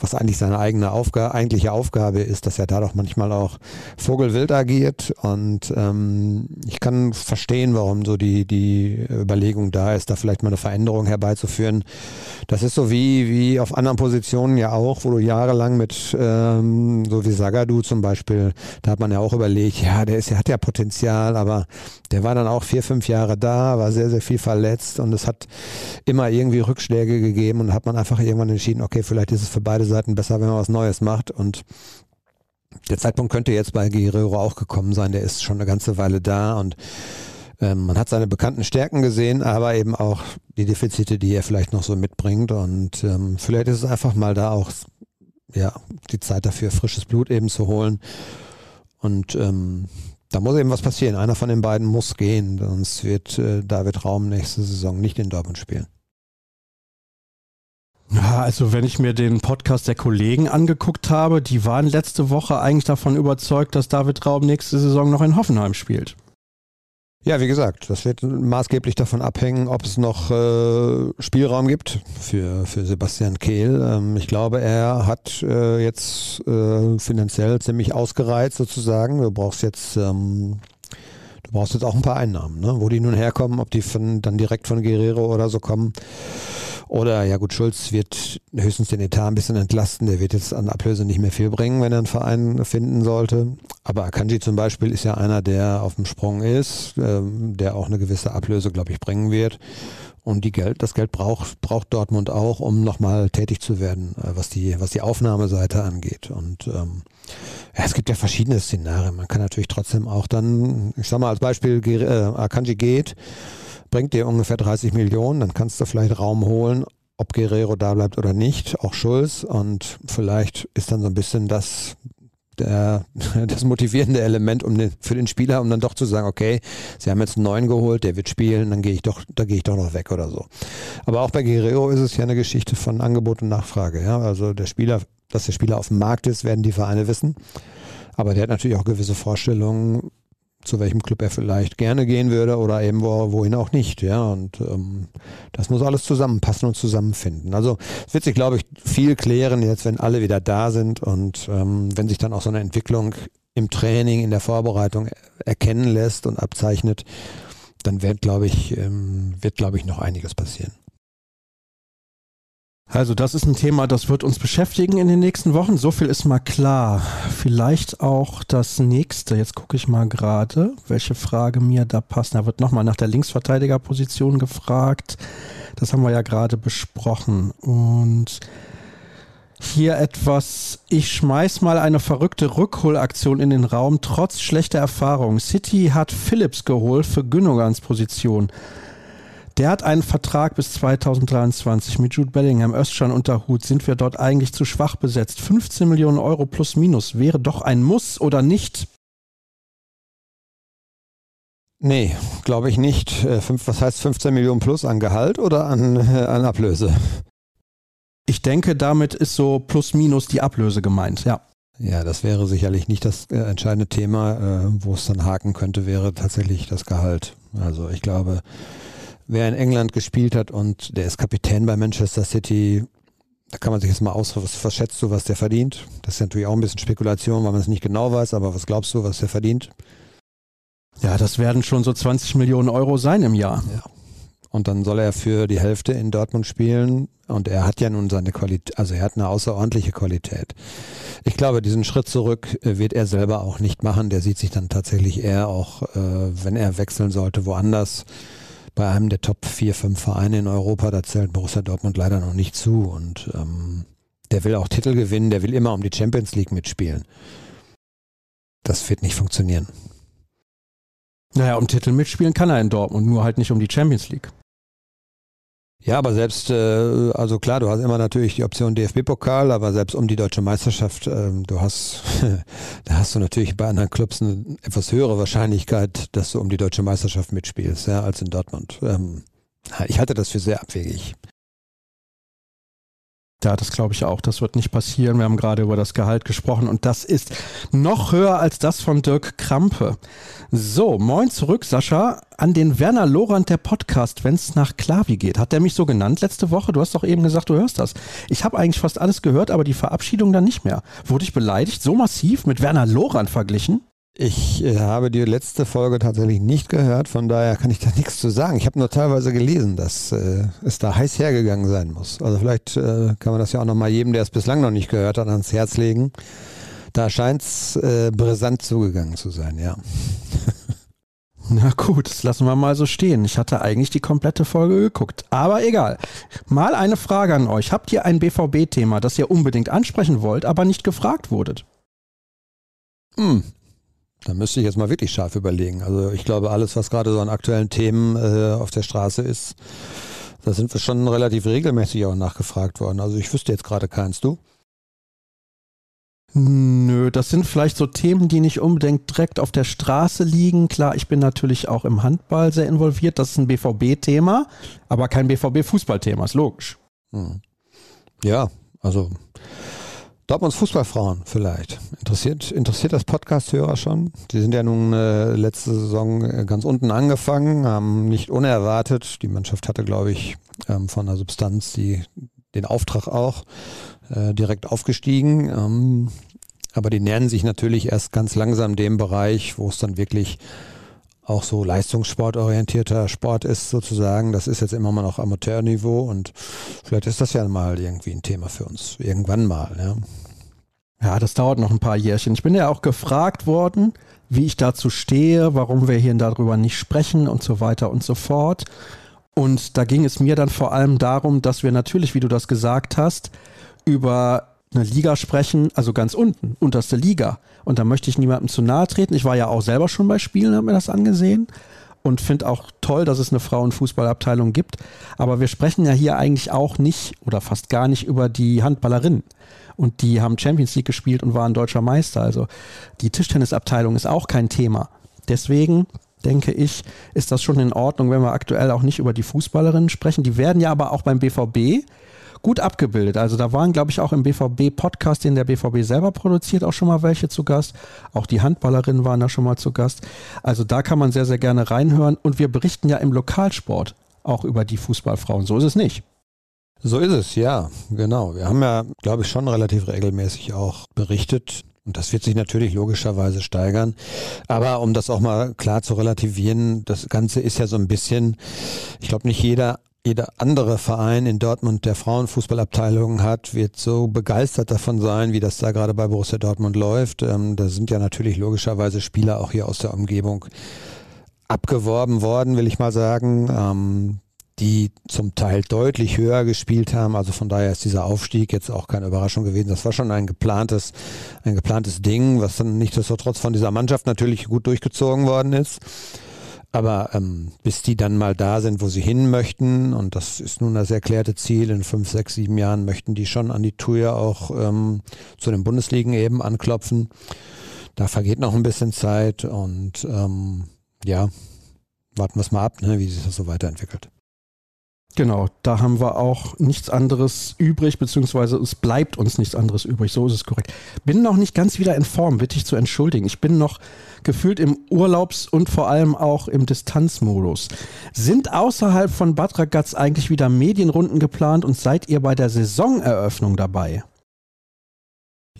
was eigentlich seine eigene Aufgabe, eigentliche Aufgabe ist, dass er da doch manchmal auch vogelwild agiert. Und ähm, ich kann verstehen, warum so die, die Überlegung da ist, da vielleicht mal eine Veränderung herbeizuführen. Das ist so wie, wie auf anderen Positionen ja auch, wo du jahrelang mit, ähm, so wie Sagadu zum Beispiel, da hat man ja auch überlegt, ja, der ist, der hat ja Potenzial, aber der war dann auch vier, fünf Jahre da, war sehr, sehr viel verletzt und es hat immer irgendwie Rückschläge gegeben und hat man einfach irgendwann entschieden, okay, vielleicht ist es für beide Seiten besser, wenn man was Neues macht und der Zeitpunkt könnte jetzt bei Guerrero auch gekommen sein, der ist schon eine ganze Weile da und ähm, man hat seine bekannten Stärken gesehen, aber eben auch die Defizite, die er vielleicht noch so mitbringt und ähm, vielleicht ist es einfach mal da auch ja, die Zeit dafür, frisches Blut eben zu holen und ähm, da muss eben was passieren. Einer von den beiden muss gehen, sonst wird äh, David Raum nächste Saison nicht in Dortmund spielen. Ja, also wenn ich mir den Podcast der Kollegen angeguckt habe, die waren letzte Woche eigentlich davon überzeugt, dass David Raum nächste Saison noch in Hoffenheim spielt. Ja, wie gesagt, das wird maßgeblich davon abhängen, ob es noch äh, Spielraum gibt für, für Sebastian Kehl. Ähm, ich glaube, er hat äh, jetzt äh, finanziell ziemlich ausgereizt sozusagen. Du brauchst jetzt ähm, du brauchst jetzt auch ein paar Einnahmen, ne? wo die nun herkommen, ob die von, dann direkt von Guerrero oder so kommen. Oder ja gut, Schulz wird höchstens den Etat ein bisschen entlasten. Der wird jetzt an Ablöse nicht mehr viel bringen, wenn er einen Verein finden sollte. Aber Akanji zum Beispiel ist ja einer, der auf dem Sprung ist, ähm, der auch eine gewisse Ablöse, glaube ich, bringen wird. Und die Geld, das Geld braucht, braucht Dortmund auch, um nochmal tätig zu werden, äh, was die, was die Aufnahmeseite angeht. Und ähm, ja, es gibt ja verschiedene Szenarien. Man kann natürlich trotzdem auch dann, ich sag mal als Beispiel, äh, Akanji geht, bringt dir ungefähr 30 Millionen, dann kannst du vielleicht Raum holen, ob Guerrero da bleibt oder nicht, auch Schulz. Und vielleicht ist dann so ein bisschen das der, das motivierende Element um den, für den Spieler, um dann doch zu sagen, okay, sie haben jetzt einen neuen geholt, der wird spielen, dann gehe ich doch, da gehe ich doch noch weg oder so. Aber auch bei Guerrero ist es ja eine Geschichte von Angebot und Nachfrage. Ja? Also der Spieler, dass der Spieler auf dem Markt ist, werden die Vereine wissen. Aber der hat natürlich auch gewisse Vorstellungen, zu welchem Club er vielleicht gerne gehen würde oder eben wo, wohin auch nicht. Ja, und ähm, das muss alles zusammenpassen und zusammenfinden. Also es wird sich, glaube ich, viel klären jetzt, wenn alle wieder da sind und ähm, wenn sich dann auch so eine Entwicklung im Training, in der Vorbereitung erkennen lässt und abzeichnet, dann wird, glaube ich, ähm, wird, glaube ich, noch einiges passieren. Also das ist ein Thema, das wird uns beschäftigen in den nächsten Wochen. So viel ist mal klar. Vielleicht auch das nächste. Jetzt gucke ich mal gerade, welche Frage mir da passt. Da wird nochmal nach der Linksverteidigerposition gefragt. Das haben wir ja gerade besprochen. Und hier etwas, ich schmeiß mal eine verrückte Rückholaktion in den Raum, trotz schlechter Erfahrung. City hat Phillips geholt für Günnogans Position. Der hat einen Vertrag bis 2023 mit Jude Bellingham, Özcan unter Hut. Sind wir dort eigentlich zu schwach besetzt? 15 Millionen Euro plus minus wäre doch ein Muss oder nicht? Nee, glaube ich nicht. Äh, was heißt 15 Millionen plus an Gehalt oder an, äh, an Ablöse? Ich denke, damit ist so plus minus die Ablöse gemeint, ja. Ja, das wäre sicherlich nicht das äh, entscheidende Thema. wo es dann haken könnte, wäre tatsächlich das Gehalt. Also ich glaube, wer in England gespielt hat und der ist Kapitän bei Manchester City, da kann man sich jetzt mal aus, was, was schätzt du, was der verdient? Das ist natürlich auch ein bisschen Spekulation, weil man es nicht genau weiß, aber was glaubst du, was der verdient? Ja, das werden schon so 20 Millionen Euro sein im Jahr. Ja. Und dann soll er für die Hälfte in Dortmund spielen. Und er hat ja nun seine Qualität, also er hat eine außerordentliche Qualität. Ich glaube, diesen Schritt zurück äh, wird er selber auch nicht machen. Der sieht sich dann tatsächlich eher auch, äh, wenn er wechseln sollte, woanders bei einem der Top 4, 5 Vereine in Europa, da zählt Borussia Dortmund leider noch nicht zu. Und ähm, der will auch Titel gewinnen, der will immer um die Champions League mitspielen. Das wird nicht funktionieren. Naja, um Titel mitspielen kann er in Dortmund, nur halt nicht um die Champions League. Ja, aber selbst, äh, also klar, du hast immer natürlich die Option DFB-Pokal, aber selbst um die deutsche Meisterschaft, ähm, du hast, da hast du natürlich bei anderen Clubs eine etwas höhere Wahrscheinlichkeit, dass du um die deutsche Meisterschaft mitspielst, ja, als in Dortmund. Ähm, ich halte das für sehr abwegig. Ja, das glaube ich auch. Das wird nicht passieren. Wir haben gerade über das Gehalt gesprochen und das ist noch höher als das von Dirk Krampe. So, moin zurück, Sascha, an den Werner Lorand der Podcast, wenn es nach Klavi geht. Hat der mich so genannt letzte Woche? Du hast doch eben gesagt, du hörst das. Ich habe eigentlich fast alles gehört, aber die Verabschiedung dann nicht mehr. Wurde ich beleidigt? So massiv mit Werner Lorand verglichen? Ich äh, habe die letzte Folge tatsächlich nicht gehört, von daher kann ich da nichts zu sagen. Ich habe nur teilweise gelesen, dass äh, es da heiß hergegangen sein muss. Also vielleicht äh, kann man das ja auch nochmal jedem, der es bislang noch nicht gehört hat, ans Herz legen. Da scheint es äh, brisant zugegangen zu sein, ja. Na gut, das lassen wir mal so stehen. Ich hatte eigentlich die komplette Folge geguckt. Aber egal. Mal eine Frage an euch. Habt ihr ein BVB-Thema, das ihr unbedingt ansprechen wollt, aber nicht gefragt wurdet? Hm, da müsste ich jetzt mal wirklich scharf überlegen. Also ich glaube, alles, was gerade so an aktuellen Themen äh, auf der Straße ist, da sind wir schon relativ regelmäßig auch nachgefragt worden. Also ich wüsste jetzt gerade keins, du? Nö, das sind vielleicht so Themen, die nicht unbedingt direkt auf der Straße liegen. Klar, ich bin natürlich auch im Handball sehr involviert. Das ist ein BVB-Thema, aber kein BVB-Fußballthema, ist logisch. Hm. Ja, also Dortmunds Fußballfrauen vielleicht. Interessiert, interessiert das Podcast-Hörer schon? Die sind ja nun äh, letzte Saison äh, ganz unten angefangen, haben nicht unerwartet. Die Mannschaft hatte, glaube ich, ähm, von der Substanz die, den Auftrag auch äh, direkt aufgestiegen. Ähm, aber die nähern sich natürlich erst ganz langsam dem Bereich, wo es dann wirklich auch so leistungssportorientierter Sport ist sozusagen. Das ist jetzt immer mal noch Amateurniveau und vielleicht ist das ja mal irgendwie ein Thema für uns. Irgendwann mal, ja. Ja, das dauert noch ein paar Jährchen. Ich bin ja auch gefragt worden, wie ich dazu stehe, warum wir hier darüber nicht sprechen und so weiter und so fort. Und da ging es mir dann vor allem darum, dass wir natürlich, wie du das gesagt hast, über eine Liga sprechen, also ganz unten, unterste Liga. Und da möchte ich niemandem zu nahe treten. Ich war ja auch selber schon bei Spielen, habe mir das angesehen und finde auch toll, dass es eine Frauenfußballabteilung gibt. Aber wir sprechen ja hier eigentlich auch nicht oder fast gar nicht über die Handballerinnen. Und die haben Champions League gespielt und waren deutscher Meister. Also die Tischtennisabteilung ist auch kein Thema. Deswegen denke ich, ist das schon in Ordnung, wenn wir aktuell auch nicht über die Fußballerinnen sprechen. Die werden ja aber auch beim BVB gut abgebildet. Also da waren, glaube ich, auch im BVB-Podcast, den der BVB selber produziert, auch schon mal welche zu Gast. Auch die Handballerinnen waren da schon mal zu Gast. Also da kann man sehr, sehr gerne reinhören. Und wir berichten ja im Lokalsport auch über die Fußballfrauen. So ist es nicht. So ist es, ja, genau. Wir haben ja, glaube ich, schon relativ regelmäßig auch berichtet. Und das wird sich natürlich logischerweise steigern. Aber um das auch mal klar zu relativieren, das Ganze ist ja so ein bisschen, ich glaube, nicht jeder jeder andere Verein in Dortmund, der Frauenfußballabteilung hat, wird so begeistert davon sein, wie das da gerade bei Borussia Dortmund läuft. Ähm, da sind ja natürlich logischerweise Spieler auch hier aus der Umgebung abgeworben worden, will ich mal sagen, ähm, die zum Teil deutlich höher gespielt haben. Also von daher ist dieser Aufstieg jetzt auch keine Überraschung gewesen. Das war schon ein geplantes, ein geplantes Ding, was dann nichtsdestotrotz von dieser Mannschaft natürlich gut durchgezogen worden ist. Aber ähm, bis die dann mal da sind, wo sie hin möchten, und das ist nun das erklärte Ziel, in fünf, sechs, sieben Jahren möchten die schon an die Tür auch ähm, zu den Bundesligen eben anklopfen. Da vergeht noch ein bisschen Zeit und ähm, ja, warten wir es mal ab, ne, wie sich das so weiterentwickelt. Genau, da haben wir auch nichts anderes übrig, beziehungsweise es bleibt uns nichts anderes übrig. So ist es korrekt. Bin noch nicht ganz wieder in Form, bitte ich zu entschuldigen. Ich bin noch gefühlt im Urlaubs- und vor allem auch im Distanzmodus. Sind außerhalb von Bad eigentlich wieder Medienrunden geplant und seid ihr bei der Saisoneröffnung dabei?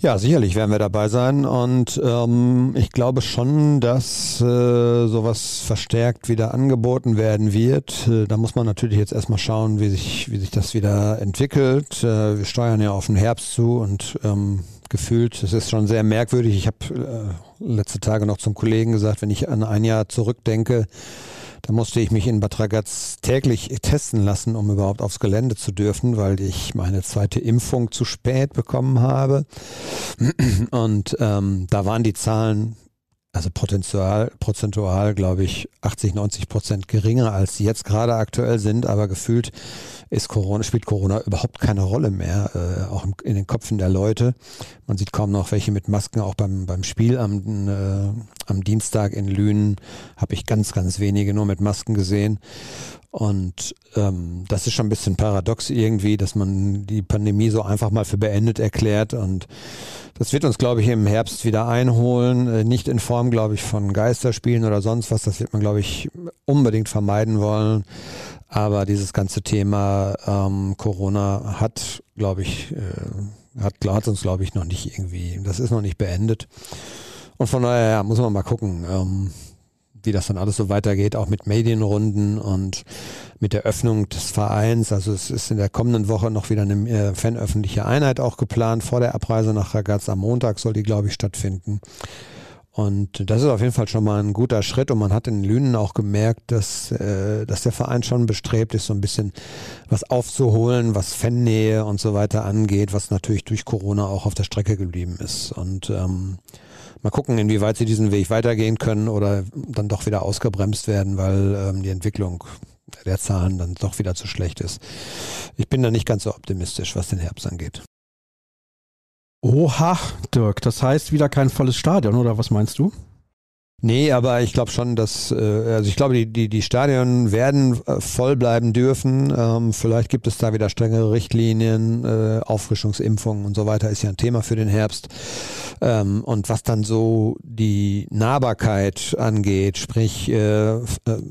Ja, sicherlich werden wir dabei sein und ähm, ich glaube schon, dass äh, sowas verstärkt wieder angeboten werden wird. Äh, da muss man natürlich jetzt erstmal schauen, wie sich, wie sich das wieder entwickelt. Äh, wir steuern ja auf den Herbst zu und ähm, gefühlt, es ist schon sehr merkwürdig. Ich habe äh, letzte Tage noch zum Kollegen gesagt, wenn ich an ein Jahr zurückdenke, da musste ich mich in Bad Ragaz täglich testen lassen, um überhaupt aufs Gelände zu dürfen, weil ich meine zweite Impfung zu spät bekommen habe. Und ähm, da waren die Zahlen also prozentual, prozentual glaube ich, 80, 90 Prozent geringer, als sie jetzt gerade aktuell sind, aber gefühlt ist Corona, spielt Corona überhaupt keine Rolle mehr, äh, auch in den Köpfen der Leute. Man sieht kaum noch welche mit Masken, auch beim, beim Spiel am, äh, am Dienstag in Lünen habe ich ganz, ganz wenige nur mit Masken gesehen. Und ähm, das ist schon ein bisschen paradox irgendwie, dass man die Pandemie so einfach mal für beendet erklärt. Und das wird uns, glaube ich, im Herbst wieder einholen. Äh, nicht in Form, glaube ich, von Geisterspielen oder sonst was. Das wird man, glaube ich, unbedingt vermeiden wollen. Aber dieses ganze Thema ähm, Corona hat, glaube ich, äh, hat, hat uns, glaube ich, noch nicht irgendwie, das ist noch nicht beendet. Und von daher ja, muss man mal gucken. Ähm, wie das dann alles so weitergeht, auch mit Medienrunden und mit der Öffnung des Vereins. Also es ist in der kommenden Woche noch wieder eine äh, fanöffentliche Einheit auch geplant. Vor der Abreise nach Ragaz am Montag soll die, glaube ich, stattfinden. Und das ist auf jeden Fall schon mal ein guter Schritt. Und man hat in Lünen auch gemerkt, dass, äh, dass der Verein schon bestrebt ist, so ein bisschen was aufzuholen, was Fannähe und so weiter angeht, was natürlich durch Corona auch auf der Strecke geblieben ist. Und ähm, Mal gucken, inwieweit sie diesen Weg weitergehen können oder dann doch wieder ausgebremst werden, weil ähm, die Entwicklung der Zahlen dann doch wieder zu schlecht ist. Ich bin da nicht ganz so optimistisch, was den Herbst angeht. Oha, Dirk, das heißt wieder kein volles Stadion, oder was meinst du? Nee, aber ich glaube schon, dass, äh, also ich glaube, die, die, die Stadien werden äh, voll bleiben dürfen. Ähm, vielleicht gibt es da wieder strengere Richtlinien, äh, Auffrischungsimpfungen und so weiter ist ja ein Thema für den Herbst. Ähm, und was dann so die Nahbarkeit angeht, sprich äh, äh,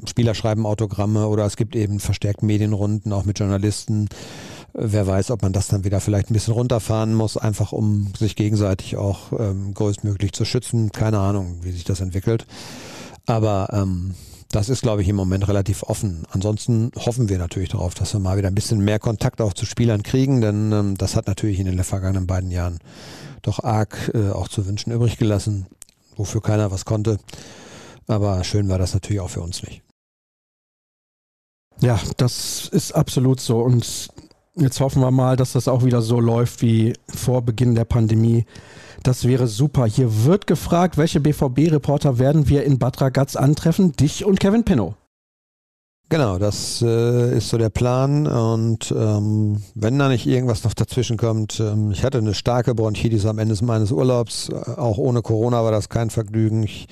Spieler schreiben Autogramme oder es gibt eben verstärkt Medienrunden auch mit Journalisten wer weiß, ob man das dann wieder vielleicht ein bisschen runterfahren muss, einfach um sich gegenseitig auch ähm, größtmöglich zu schützen. Keine Ahnung, wie sich das entwickelt. Aber ähm, das ist, glaube ich, im Moment relativ offen. Ansonsten hoffen wir natürlich darauf, dass wir mal wieder ein bisschen mehr Kontakt auch zu Spielern kriegen, denn ähm, das hat natürlich in den vergangenen beiden Jahren doch arg äh, auch zu wünschen übrig gelassen, wofür keiner was konnte. Aber schön war das natürlich auch für uns nicht. Ja, das ist absolut so. Und jetzt hoffen wir mal, dass das auch wieder so läuft wie vor Beginn der Pandemie. Das wäre super. Hier wird gefragt, welche BVB-Reporter werden wir in Bad Ragaz antreffen? Dich und Kevin Pinnow. Genau, das äh, ist so der Plan. Und ähm, wenn da nicht irgendwas noch dazwischen kommt, ähm, ich hatte eine starke Bronchitis am Ende meines Urlaubs. Äh, auch ohne Corona war das kein Vergnügen. Ich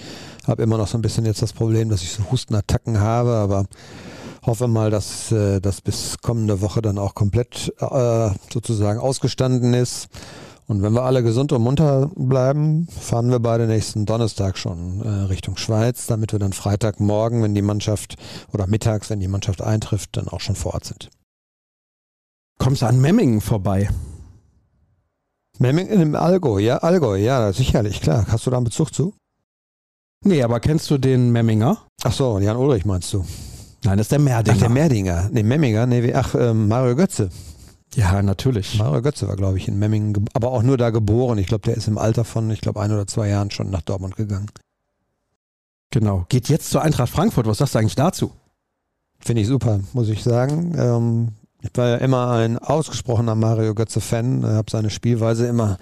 habe immer noch so ein bisschen jetzt das Problem, dass ich so Hustenattacken habe, aber hoffe mal, dass äh, das bis kommende Woche dann auch komplett äh, sozusagen ausgestanden ist. Und wenn wir alle gesund und munter bleiben, fahren wir beide nächsten Donnerstag schon äh, Richtung Schweiz, damit wir dann Freitagmorgen, wenn die Mannschaft oder mittags, wenn die Mannschaft eintrifft, dann auch schon vor Ort sind. Kommst du an Memmingen vorbei? Memmingen im Allgäu, ja, Allgäu, ja, sicherlich, klar. Hast du da einen Bezug zu? Nee, aber kennst du den Memminger? Ach so, Jan Ulrich meinst du? Nein, das ist der Merdinger. Ach, der Merdinger. Nee, Memminger, nee, ach, ähm, Mario Götze. Ja, natürlich. Mario Götze war, glaube ich, in Memmingen, aber auch nur da geboren. Ich glaube, der ist im Alter von, ich glaube, ein oder zwei Jahren schon nach Dortmund gegangen. Genau. Geht jetzt zur Eintracht Frankfurt. Was sagst du eigentlich dazu? Finde ich super, muss ich sagen. Ähm, ich war ja immer ein ausgesprochener Mario Götze-Fan, habe seine Spielweise immer,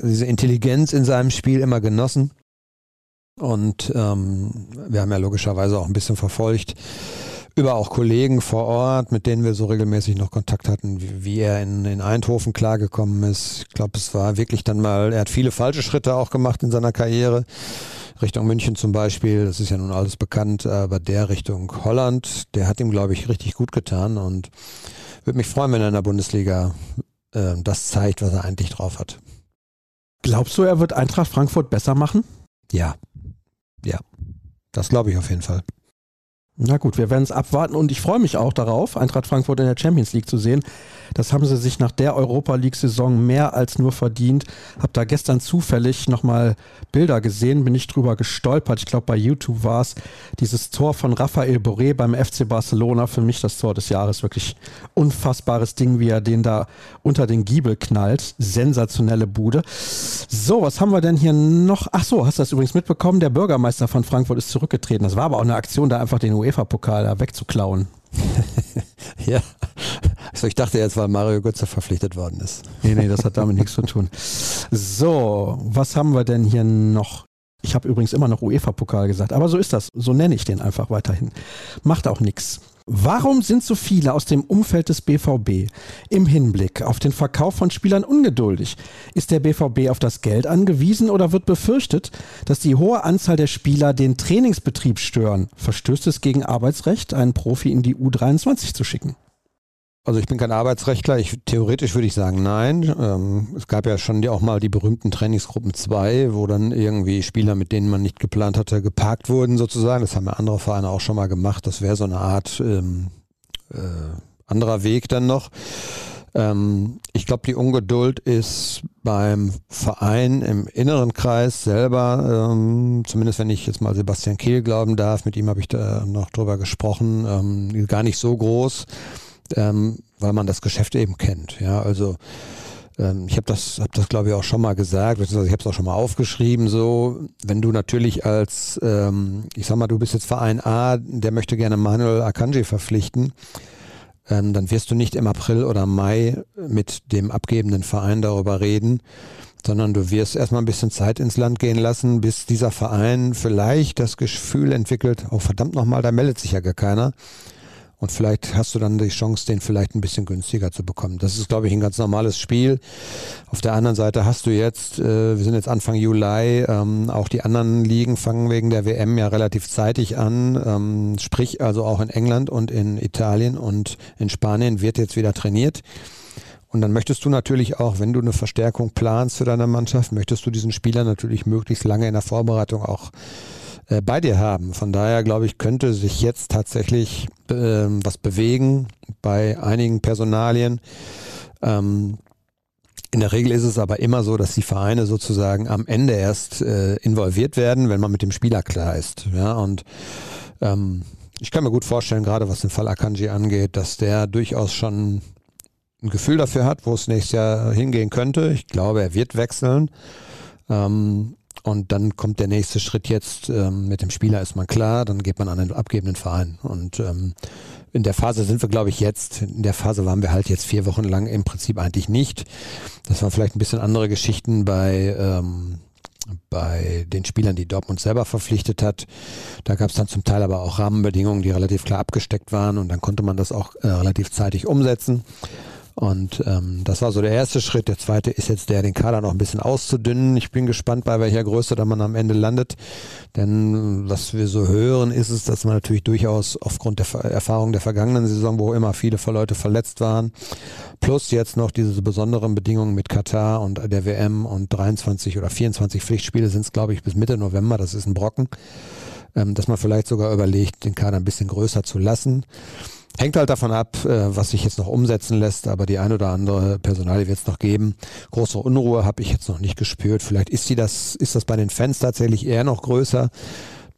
diese Intelligenz in seinem Spiel immer genossen. Und ähm, wir haben ja logischerweise auch ein bisschen verfolgt, über auch Kollegen vor Ort, mit denen wir so regelmäßig noch Kontakt hatten, wie, wie er in, in Eindhoven klargekommen ist. Ich glaube, es war wirklich dann mal, er hat viele falsche Schritte auch gemacht in seiner Karriere. Richtung München zum Beispiel, das ist ja nun alles bekannt, aber der Richtung Holland, der hat ihm, glaube ich, richtig gut getan und würde mich freuen, wenn er in der Bundesliga äh, das zeigt, was er eigentlich drauf hat. Glaubst du, er wird Eintracht Frankfurt besser machen? Ja. Ja. Das glaube ich auf jeden Fall. Na gut, wir werden es abwarten und ich freue mich auch darauf, Eintracht Frankfurt in der Champions League zu sehen. Das haben sie sich nach der Europa League-Saison mehr als nur verdient. Hab da gestern zufällig nochmal Bilder gesehen, bin ich drüber gestolpert. Ich glaube, bei YouTube war es dieses Tor von Rafael Boré beim FC Barcelona. Für mich das Tor des Jahres. Wirklich unfassbares Ding, wie er den da unter den Giebel knallt. Sensationelle Bude. So, was haben wir denn hier noch? Ach so, hast du das übrigens mitbekommen? Der Bürgermeister von Frankfurt ist zurückgetreten. Das war aber auch eine Aktion, da einfach den UEFA-Pokal da wegzuklauen. ja. Also ich dachte jetzt, weil Mario Götze verpflichtet worden ist. Nee, nee, das hat damit nichts zu tun. So, was haben wir denn hier noch? Ich habe übrigens immer noch UEFA-Pokal gesagt, aber so ist das. So nenne ich den einfach weiterhin. Macht auch nichts. Warum sind so viele aus dem Umfeld des BVB im Hinblick auf den Verkauf von Spielern ungeduldig? Ist der BVB auf das Geld angewiesen oder wird befürchtet, dass die hohe Anzahl der Spieler den Trainingsbetrieb stören? Verstößt es gegen Arbeitsrecht, einen Profi in die U23 zu schicken? Also ich bin kein Arbeitsrechtler, ich, theoretisch würde ich sagen nein. Ähm, es gab ja schon auch mal die berühmten Trainingsgruppen 2, wo dann irgendwie Spieler, mit denen man nicht geplant hatte, geparkt wurden sozusagen. Das haben ja andere Vereine auch schon mal gemacht. Das wäre so eine Art ähm, äh, anderer Weg dann noch. Ähm, ich glaube, die Ungeduld ist beim Verein im inneren Kreis selber, ähm, zumindest wenn ich jetzt mal Sebastian Kehl glauben darf, mit ihm habe ich da noch drüber gesprochen, ähm, gar nicht so groß ähm, weil man das Geschäft eben kennt. Ja, also ähm, ich habe das, hab das glaube ich auch schon mal gesagt, beziehungsweise ich habe es auch schon mal aufgeschrieben. So, wenn du natürlich als, ähm, ich sag mal, du bist jetzt Verein A, der möchte gerne Manuel Akanji verpflichten, ähm, dann wirst du nicht im April oder Mai mit dem abgebenden Verein darüber reden, sondern du wirst erstmal ein bisschen Zeit ins Land gehen lassen, bis dieser Verein vielleicht das Gefühl entwickelt, oh verdammt nochmal, da meldet sich ja gar keiner. Und vielleicht hast du dann die Chance, den vielleicht ein bisschen günstiger zu bekommen. Das ist, glaube ich, ein ganz normales Spiel. Auf der anderen Seite hast du jetzt, äh, wir sind jetzt Anfang Juli, ähm, auch die anderen Ligen fangen wegen der WM ja relativ zeitig an. Ähm, sprich also auch in England und in Italien und in Spanien wird jetzt wieder trainiert. Und dann möchtest du natürlich auch, wenn du eine Verstärkung planst für deine Mannschaft, möchtest du diesen Spieler natürlich möglichst lange in der Vorbereitung auch äh, bei dir haben. Von daher glaube ich, könnte sich jetzt tatsächlich äh, was bewegen bei einigen Personalien. Ähm, in der Regel ist es aber immer so, dass die Vereine sozusagen am Ende erst äh, involviert werden, wenn man mit dem Spieler klar ist. Ja, und ähm, ich kann mir gut vorstellen, gerade was den Fall Akanji angeht, dass der durchaus schon ein Gefühl dafür hat, wo es nächstes Jahr hingehen könnte. Ich glaube, er wird wechseln. Ähm, und dann kommt der nächste Schritt jetzt, ähm, mit dem Spieler ist man klar, dann geht man an den abgebenden Verein. Und ähm, in der Phase sind wir, glaube ich, jetzt. In der Phase waren wir halt jetzt vier Wochen lang im Prinzip eigentlich nicht. Das waren vielleicht ein bisschen andere Geschichten bei, ähm, bei den Spielern, die Dortmund selber verpflichtet hat. Da gab es dann zum Teil aber auch Rahmenbedingungen, die relativ klar abgesteckt waren und dann konnte man das auch äh, relativ zeitig umsetzen. Und ähm, das war so der erste Schritt. Der zweite ist jetzt der, den Kader noch ein bisschen auszudünnen. Ich bin gespannt, bei welcher Größe da man am Ende landet. Denn was wir so hören, ist es, dass man natürlich durchaus aufgrund der Erfahrung der vergangenen Saison, wo immer viele Leute verletzt waren, plus jetzt noch diese besonderen Bedingungen mit Katar und der WM und 23 oder 24 Pflichtspiele sind es, glaube ich, bis Mitte November. Das ist ein Brocken. Ähm, dass man vielleicht sogar überlegt, den Kader ein bisschen größer zu lassen. Hängt halt davon ab, äh, was sich jetzt noch umsetzen lässt, aber die ein oder andere Personalie wird es noch geben. Große Unruhe habe ich jetzt noch nicht gespürt. Vielleicht ist die das, ist das bei den Fans tatsächlich eher noch größer,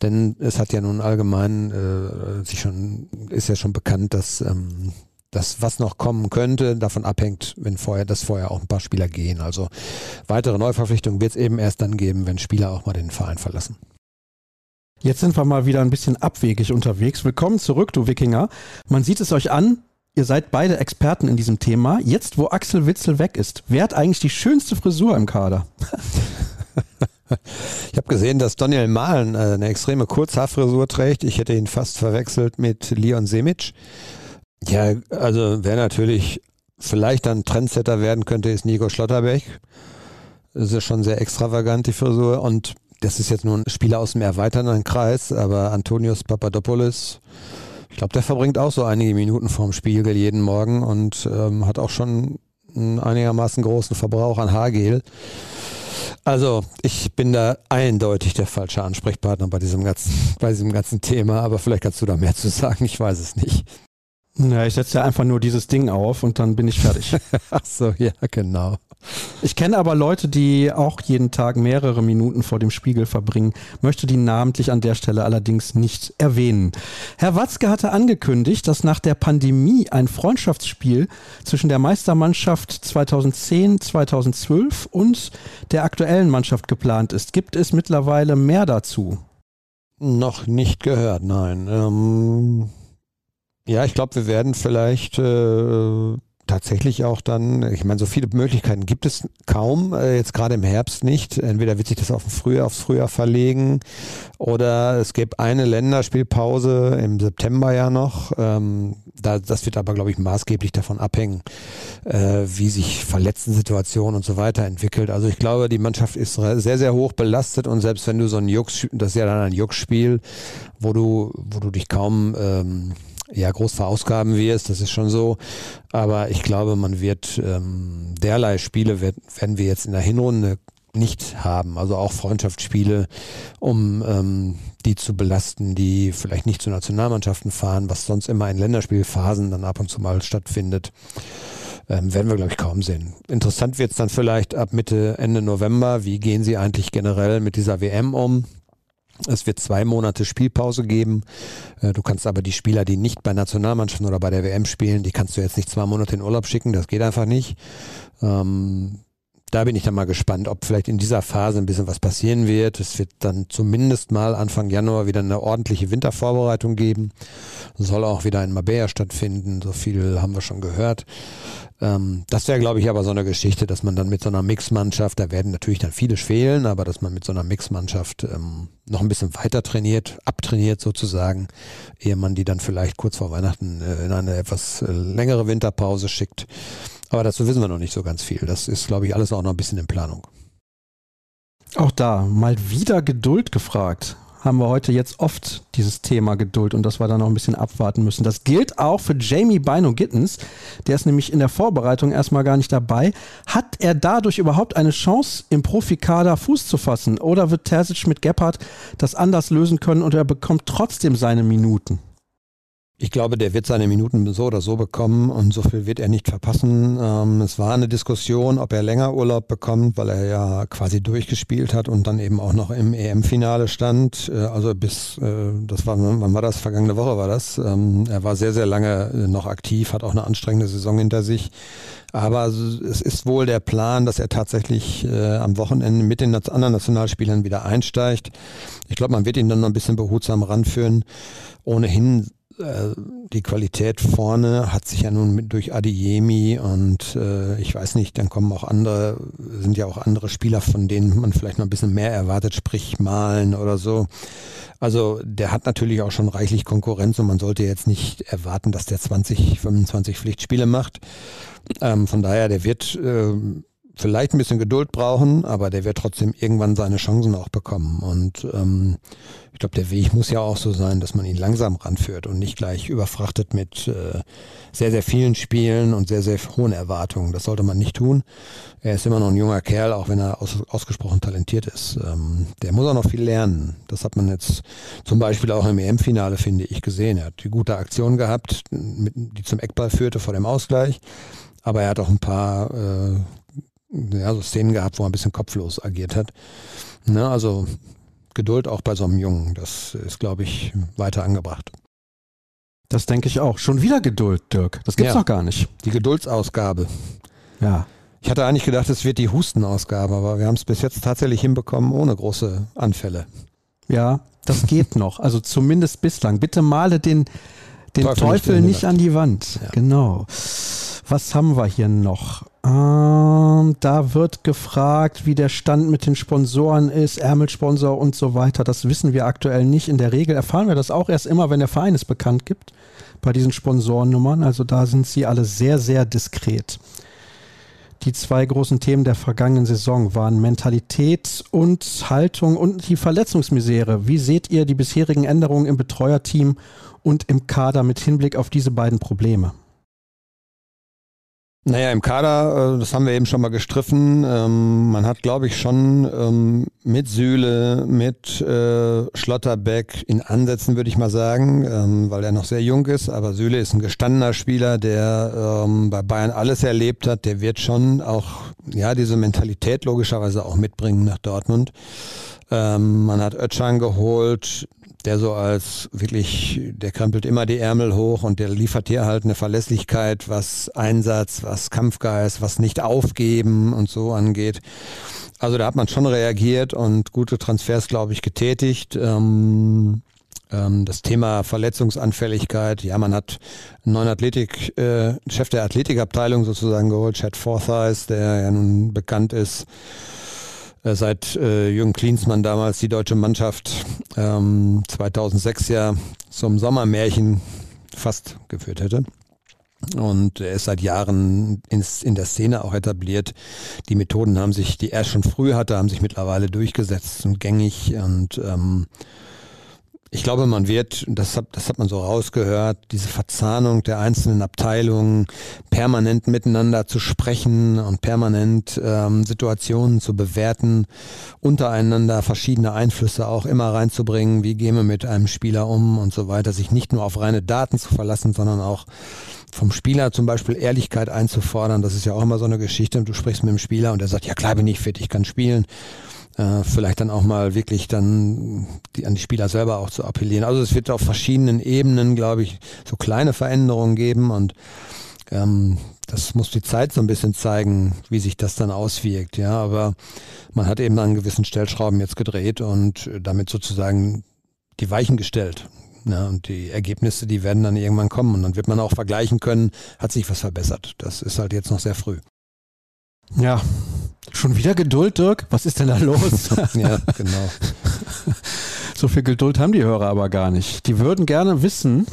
denn es hat ja nun allgemein äh, sich schon, ist ja schon bekannt, dass ähm, das, was noch kommen könnte, davon abhängt, wenn vorher, dass vorher auch ein paar Spieler gehen. Also weitere Neuverpflichtungen wird es eben erst dann geben, wenn Spieler auch mal den Verein verlassen. Jetzt sind wir mal wieder ein bisschen abwegig unterwegs. Willkommen zurück, du Wikinger. Man sieht es euch an, ihr seid beide Experten in diesem Thema. Jetzt, wo Axel Witzel weg ist, wer hat eigentlich die schönste Frisur im Kader? Ich habe gesehen, dass Daniel Mahlen äh, eine extreme Kurzhaarfrisur trägt. Ich hätte ihn fast verwechselt mit Leon Semic. Ja, also wer natürlich vielleicht dann Trendsetter werden könnte, ist Nico Schlotterbeck. Das ist schon sehr extravagant, die Frisur. Und das ist jetzt nur ein Spieler aus dem erweiternden Kreis, aber Antonius Papadopoulos, ich glaube, der verbringt auch so einige Minuten vorm Spiegel jeden Morgen und ähm, hat auch schon einen einigermaßen großen Verbrauch an Haargel. Also, ich bin da eindeutig der falsche Ansprechpartner bei diesem ganzen, bei diesem ganzen Thema, aber vielleicht kannst du da mehr zu sagen, ich weiß es nicht. Ja, ich setze ja einfach nur dieses Ding auf und dann bin ich fertig. Ach so, ja, genau. Ich kenne aber Leute, die auch jeden Tag mehrere Minuten vor dem Spiegel verbringen, möchte die namentlich an der Stelle allerdings nicht erwähnen. Herr Watzke hatte angekündigt, dass nach der Pandemie ein Freundschaftsspiel zwischen der Meistermannschaft 2010, 2012 und der aktuellen Mannschaft geplant ist. Gibt es mittlerweile mehr dazu? Noch nicht gehört, nein. Ähm, ja, ich glaube, wir werden vielleicht äh, tatsächlich auch dann, ich meine, so viele Möglichkeiten gibt es kaum, äh, jetzt gerade im Herbst nicht. Entweder wird sich das auf Frühjahr, aufs Frühjahr verlegen oder es gibt eine Länderspielpause im September ja noch. Ähm, da, das wird aber, glaube ich, maßgeblich davon abhängen, äh, wie sich Verletzten-Situationen und so weiter entwickelt. Also ich glaube, die Mannschaft ist sehr, sehr hoch belastet und selbst wenn du so ein Jux, das ist ja dann ein Jux-Spiel, wo du, wo du dich kaum ähm, ja, groß verausgaben wirst, das ist schon so. Aber ich glaube, man wird ähm, derlei Spiele wird, werden wir jetzt in der Hinrunde nicht haben. Also auch Freundschaftsspiele, um ähm, die zu belasten, die vielleicht nicht zu Nationalmannschaften fahren, was sonst immer in Länderspielphasen dann ab und zu mal stattfindet. Ähm, werden wir, glaube ich, kaum sehen. Interessant wird es dann vielleicht ab Mitte, Ende November. Wie gehen sie eigentlich generell mit dieser WM um? Es wird zwei Monate Spielpause geben. Äh, du kannst aber die Spieler, die nicht bei Nationalmannschaften oder bei der WM spielen, die kannst du jetzt nicht zwei Monate in Urlaub schicken. Das geht einfach nicht. Ähm, da bin ich dann mal gespannt, ob vielleicht in dieser Phase ein bisschen was passieren wird. Es wird dann zumindest mal Anfang Januar wieder eine ordentliche Wintervorbereitung geben. Soll auch wieder in Mabea stattfinden. So viel haben wir schon gehört. Ähm, das wäre, glaube ich, aber so eine Geschichte, dass man dann mit so einer Mixmannschaft, da werden natürlich dann viele fehlen, aber dass man mit so einer Mixmannschaft ähm, noch ein bisschen weiter trainiert, abtrainiert sozusagen, ehe man die dann vielleicht kurz vor Weihnachten äh, in eine etwas äh, längere Winterpause schickt. Aber dazu wissen wir noch nicht so ganz viel. Das ist, glaube ich, alles auch noch ein bisschen in Planung. Auch da mal wieder Geduld gefragt haben wir heute jetzt oft dieses Thema Geduld und dass wir da noch ein bisschen abwarten müssen. Das gilt auch für Jamie Bino Gittens. Der ist nämlich in der Vorbereitung erstmal gar nicht dabei. Hat er dadurch überhaupt eine Chance, im Profikader Fuß zu fassen? Oder wird Terzic mit Gebhardt das anders lösen können und er bekommt trotzdem seine Minuten? Ich glaube, der wird seine Minuten so oder so bekommen und so viel wird er nicht verpassen. Ähm, es war eine Diskussion, ob er länger Urlaub bekommt, weil er ja quasi durchgespielt hat und dann eben auch noch im EM-Finale stand. Äh, also bis, äh, das war, wann war das? Vergangene Woche war das. Ähm, er war sehr, sehr lange äh, noch aktiv, hat auch eine anstrengende Saison hinter sich. Aber es ist wohl der Plan, dass er tatsächlich äh, am Wochenende mit den anderen Nationalspielern wieder einsteigt. Ich glaube, man wird ihn dann noch ein bisschen behutsam ranführen. Ohnehin die Qualität vorne hat sich ja nun mit, durch Adeyemi und äh, ich weiß nicht, dann kommen auch andere, sind ja auch andere Spieler, von denen man vielleicht noch ein bisschen mehr erwartet, sprich Malen oder so. Also der hat natürlich auch schon reichlich Konkurrenz und man sollte jetzt nicht erwarten, dass der 20, 25 Pflichtspiele macht. Ähm, von daher, der wird äh, vielleicht ein bisschen Geduld brauchen, aber der wird trotzdem irgendwann seine Chancen auch bekommen. Und ähm, ich glaube, der Weg muss ja auch so sein, dass man ihn langsam ranführt und nicht gleich überfrachtet mit äh, sehr, sehr vielen Spielen und sehr, sehr hohen Erwartungen. Das sollte man nicht tun. Er ist immer noch ein junger Kerl, auch wenn er aus, ausgesprochen talentiert ist. Ähm, der muss auch noch viel lernen. Das hat man jetzt zum Beispiel auch im EM-Finale, finde ich, gesehen. Er hat die gute Aktion gehabt, mit, die zum Eckball führte vor dem Ausgleich. Aber er hat auch ein paar äh, ja, so Szenen gehabt, wo er ein bisschen kopflos agiert hat. Ne, also Geduld auch bei so einem Jungen, das ist, glaube ich, weiter angebracht. Das denke ich auch. Schon wieder Geduld, Dirk. Das gibt's ja, doch gar nicht. Die Geduldsausgabe. Ja. Ich hatte eigentlich gedacht, es wird die Hustenausgabe, aber wir haben es bis jetzt tatsächlich hinbekommen ohne große Anfälle. Ja, das geht noch. Also zumindest bislang. Bitte male den, den Teufel, Teufel nicht, nicht an die Wand. Ja. Genau. Was haben wir hier noch? Ähm, da wird gefragt, wie der Stand mit den Sponsoren ist, Ärmelsponsor und so weiter. Das wissen wir aktuell nicht. In der Regel erfahren wir das auch erst immer, wenn der Verein es bekannt gibt bei diesen Sponsorennummern. Also da sind sie alle sehr, sehr diskret. Die zwei großen Themen der vergangenen Saison waren Mentalität und Haltung und die Verletzungsmisere. Wie seht ihr die bisherigen Änderungen im Betreuerteam und im Kader mit Hinblick auf diese beiden Probleme? Naja, im Kader, äh, das haben wir eben schon mal gestriffen. Ähm, man hat, glaube ich, schon ähm, mit Sühle, mit äh, Schlotterbeck in Ansätzen, würde ich mal sagen, ähm, weil er noch sehr jung ist. Aber Sühle ist ein gestandener Spieler, der bei Bayern alles erlebt hat. Der wird schon auch, ja, diese Mentalität logischerweise auch mitbringen nach Dortmund. man hat Ötschan geholt, der so als wirklich, der krempelt immer die Ärmel hoch und der liefert hier halt eine Verlässlichkeit, was Einsatz, was Kampfgeist, was nicht aufgeben und so angeht. Also da hat man schon reagiert und gute Transfers, glaube ich, getätigt. Ähm, ähm, das Thema Verletzungsanfälligkeit, ja, man hat einen neuen Athletik, äh, Chef der Athletikabteilung sozusagen geholt, Chad Forsyth, der ja nun bekannt ist seit äh, Jürgen Klinsmann damals die deutsche Mannschaft ähm, 2006 ja zum Sommermärchen fast geführt hätte. Und er ist seit Jahren ins, in der Szene auch etabliert. Die Methoden haben sich, die er schon früh hatte, haben sich mittlerweile durchgesetzt und gängig. Und ähm, ich glaube, man wird, das hat, das hat man so rausgehört, diese Verzahnung der einzelnen Abteilungen, permanent miteinander zu sprechen und permanent ähm, Situationen zu bewerten, untereinander verschiedene Einflüsse auch immer reinzubringen, wie gehen wir mit einem Spieler um und so weiter, sich nicht nur auf reine Daten zu verlassen, sondern auch vom Spieler zum Beispiel Ehrlichkeit einzufordern. Das ist ja auch immer so eine Geschichte. Du sprichst mit dem Spieler und er sagt, ja klar bin ich fit, ich kann spielen äh, vielleicht dann auch mal wirklich dann die, an die Spieler selber auch zu appellieren. Also es wird auf verschiedenen Ebenen, glaube ich, so kleine Veränderungen geben und ähm, das muss die Zeit so ein bisschen zeigen, wie sich das dann auswirkt. Ja, aber man hat eben an gewissen Stellschrauben jetzt gedreht und damit sozusagen die Weichen gestellt. Ja, und die Ergebnisse, die werden dann irgendwann kommen und dann wird man auch vergleichen können, hat sich was verbessert. Das ist halt jetzt noch sehr früh. Ja, Schon wieder Geduld, Dirk? Was ist denn da los? ja, genau. So viel Geduld haben die Hörer aber gar nicht. Die würden gerne wissen,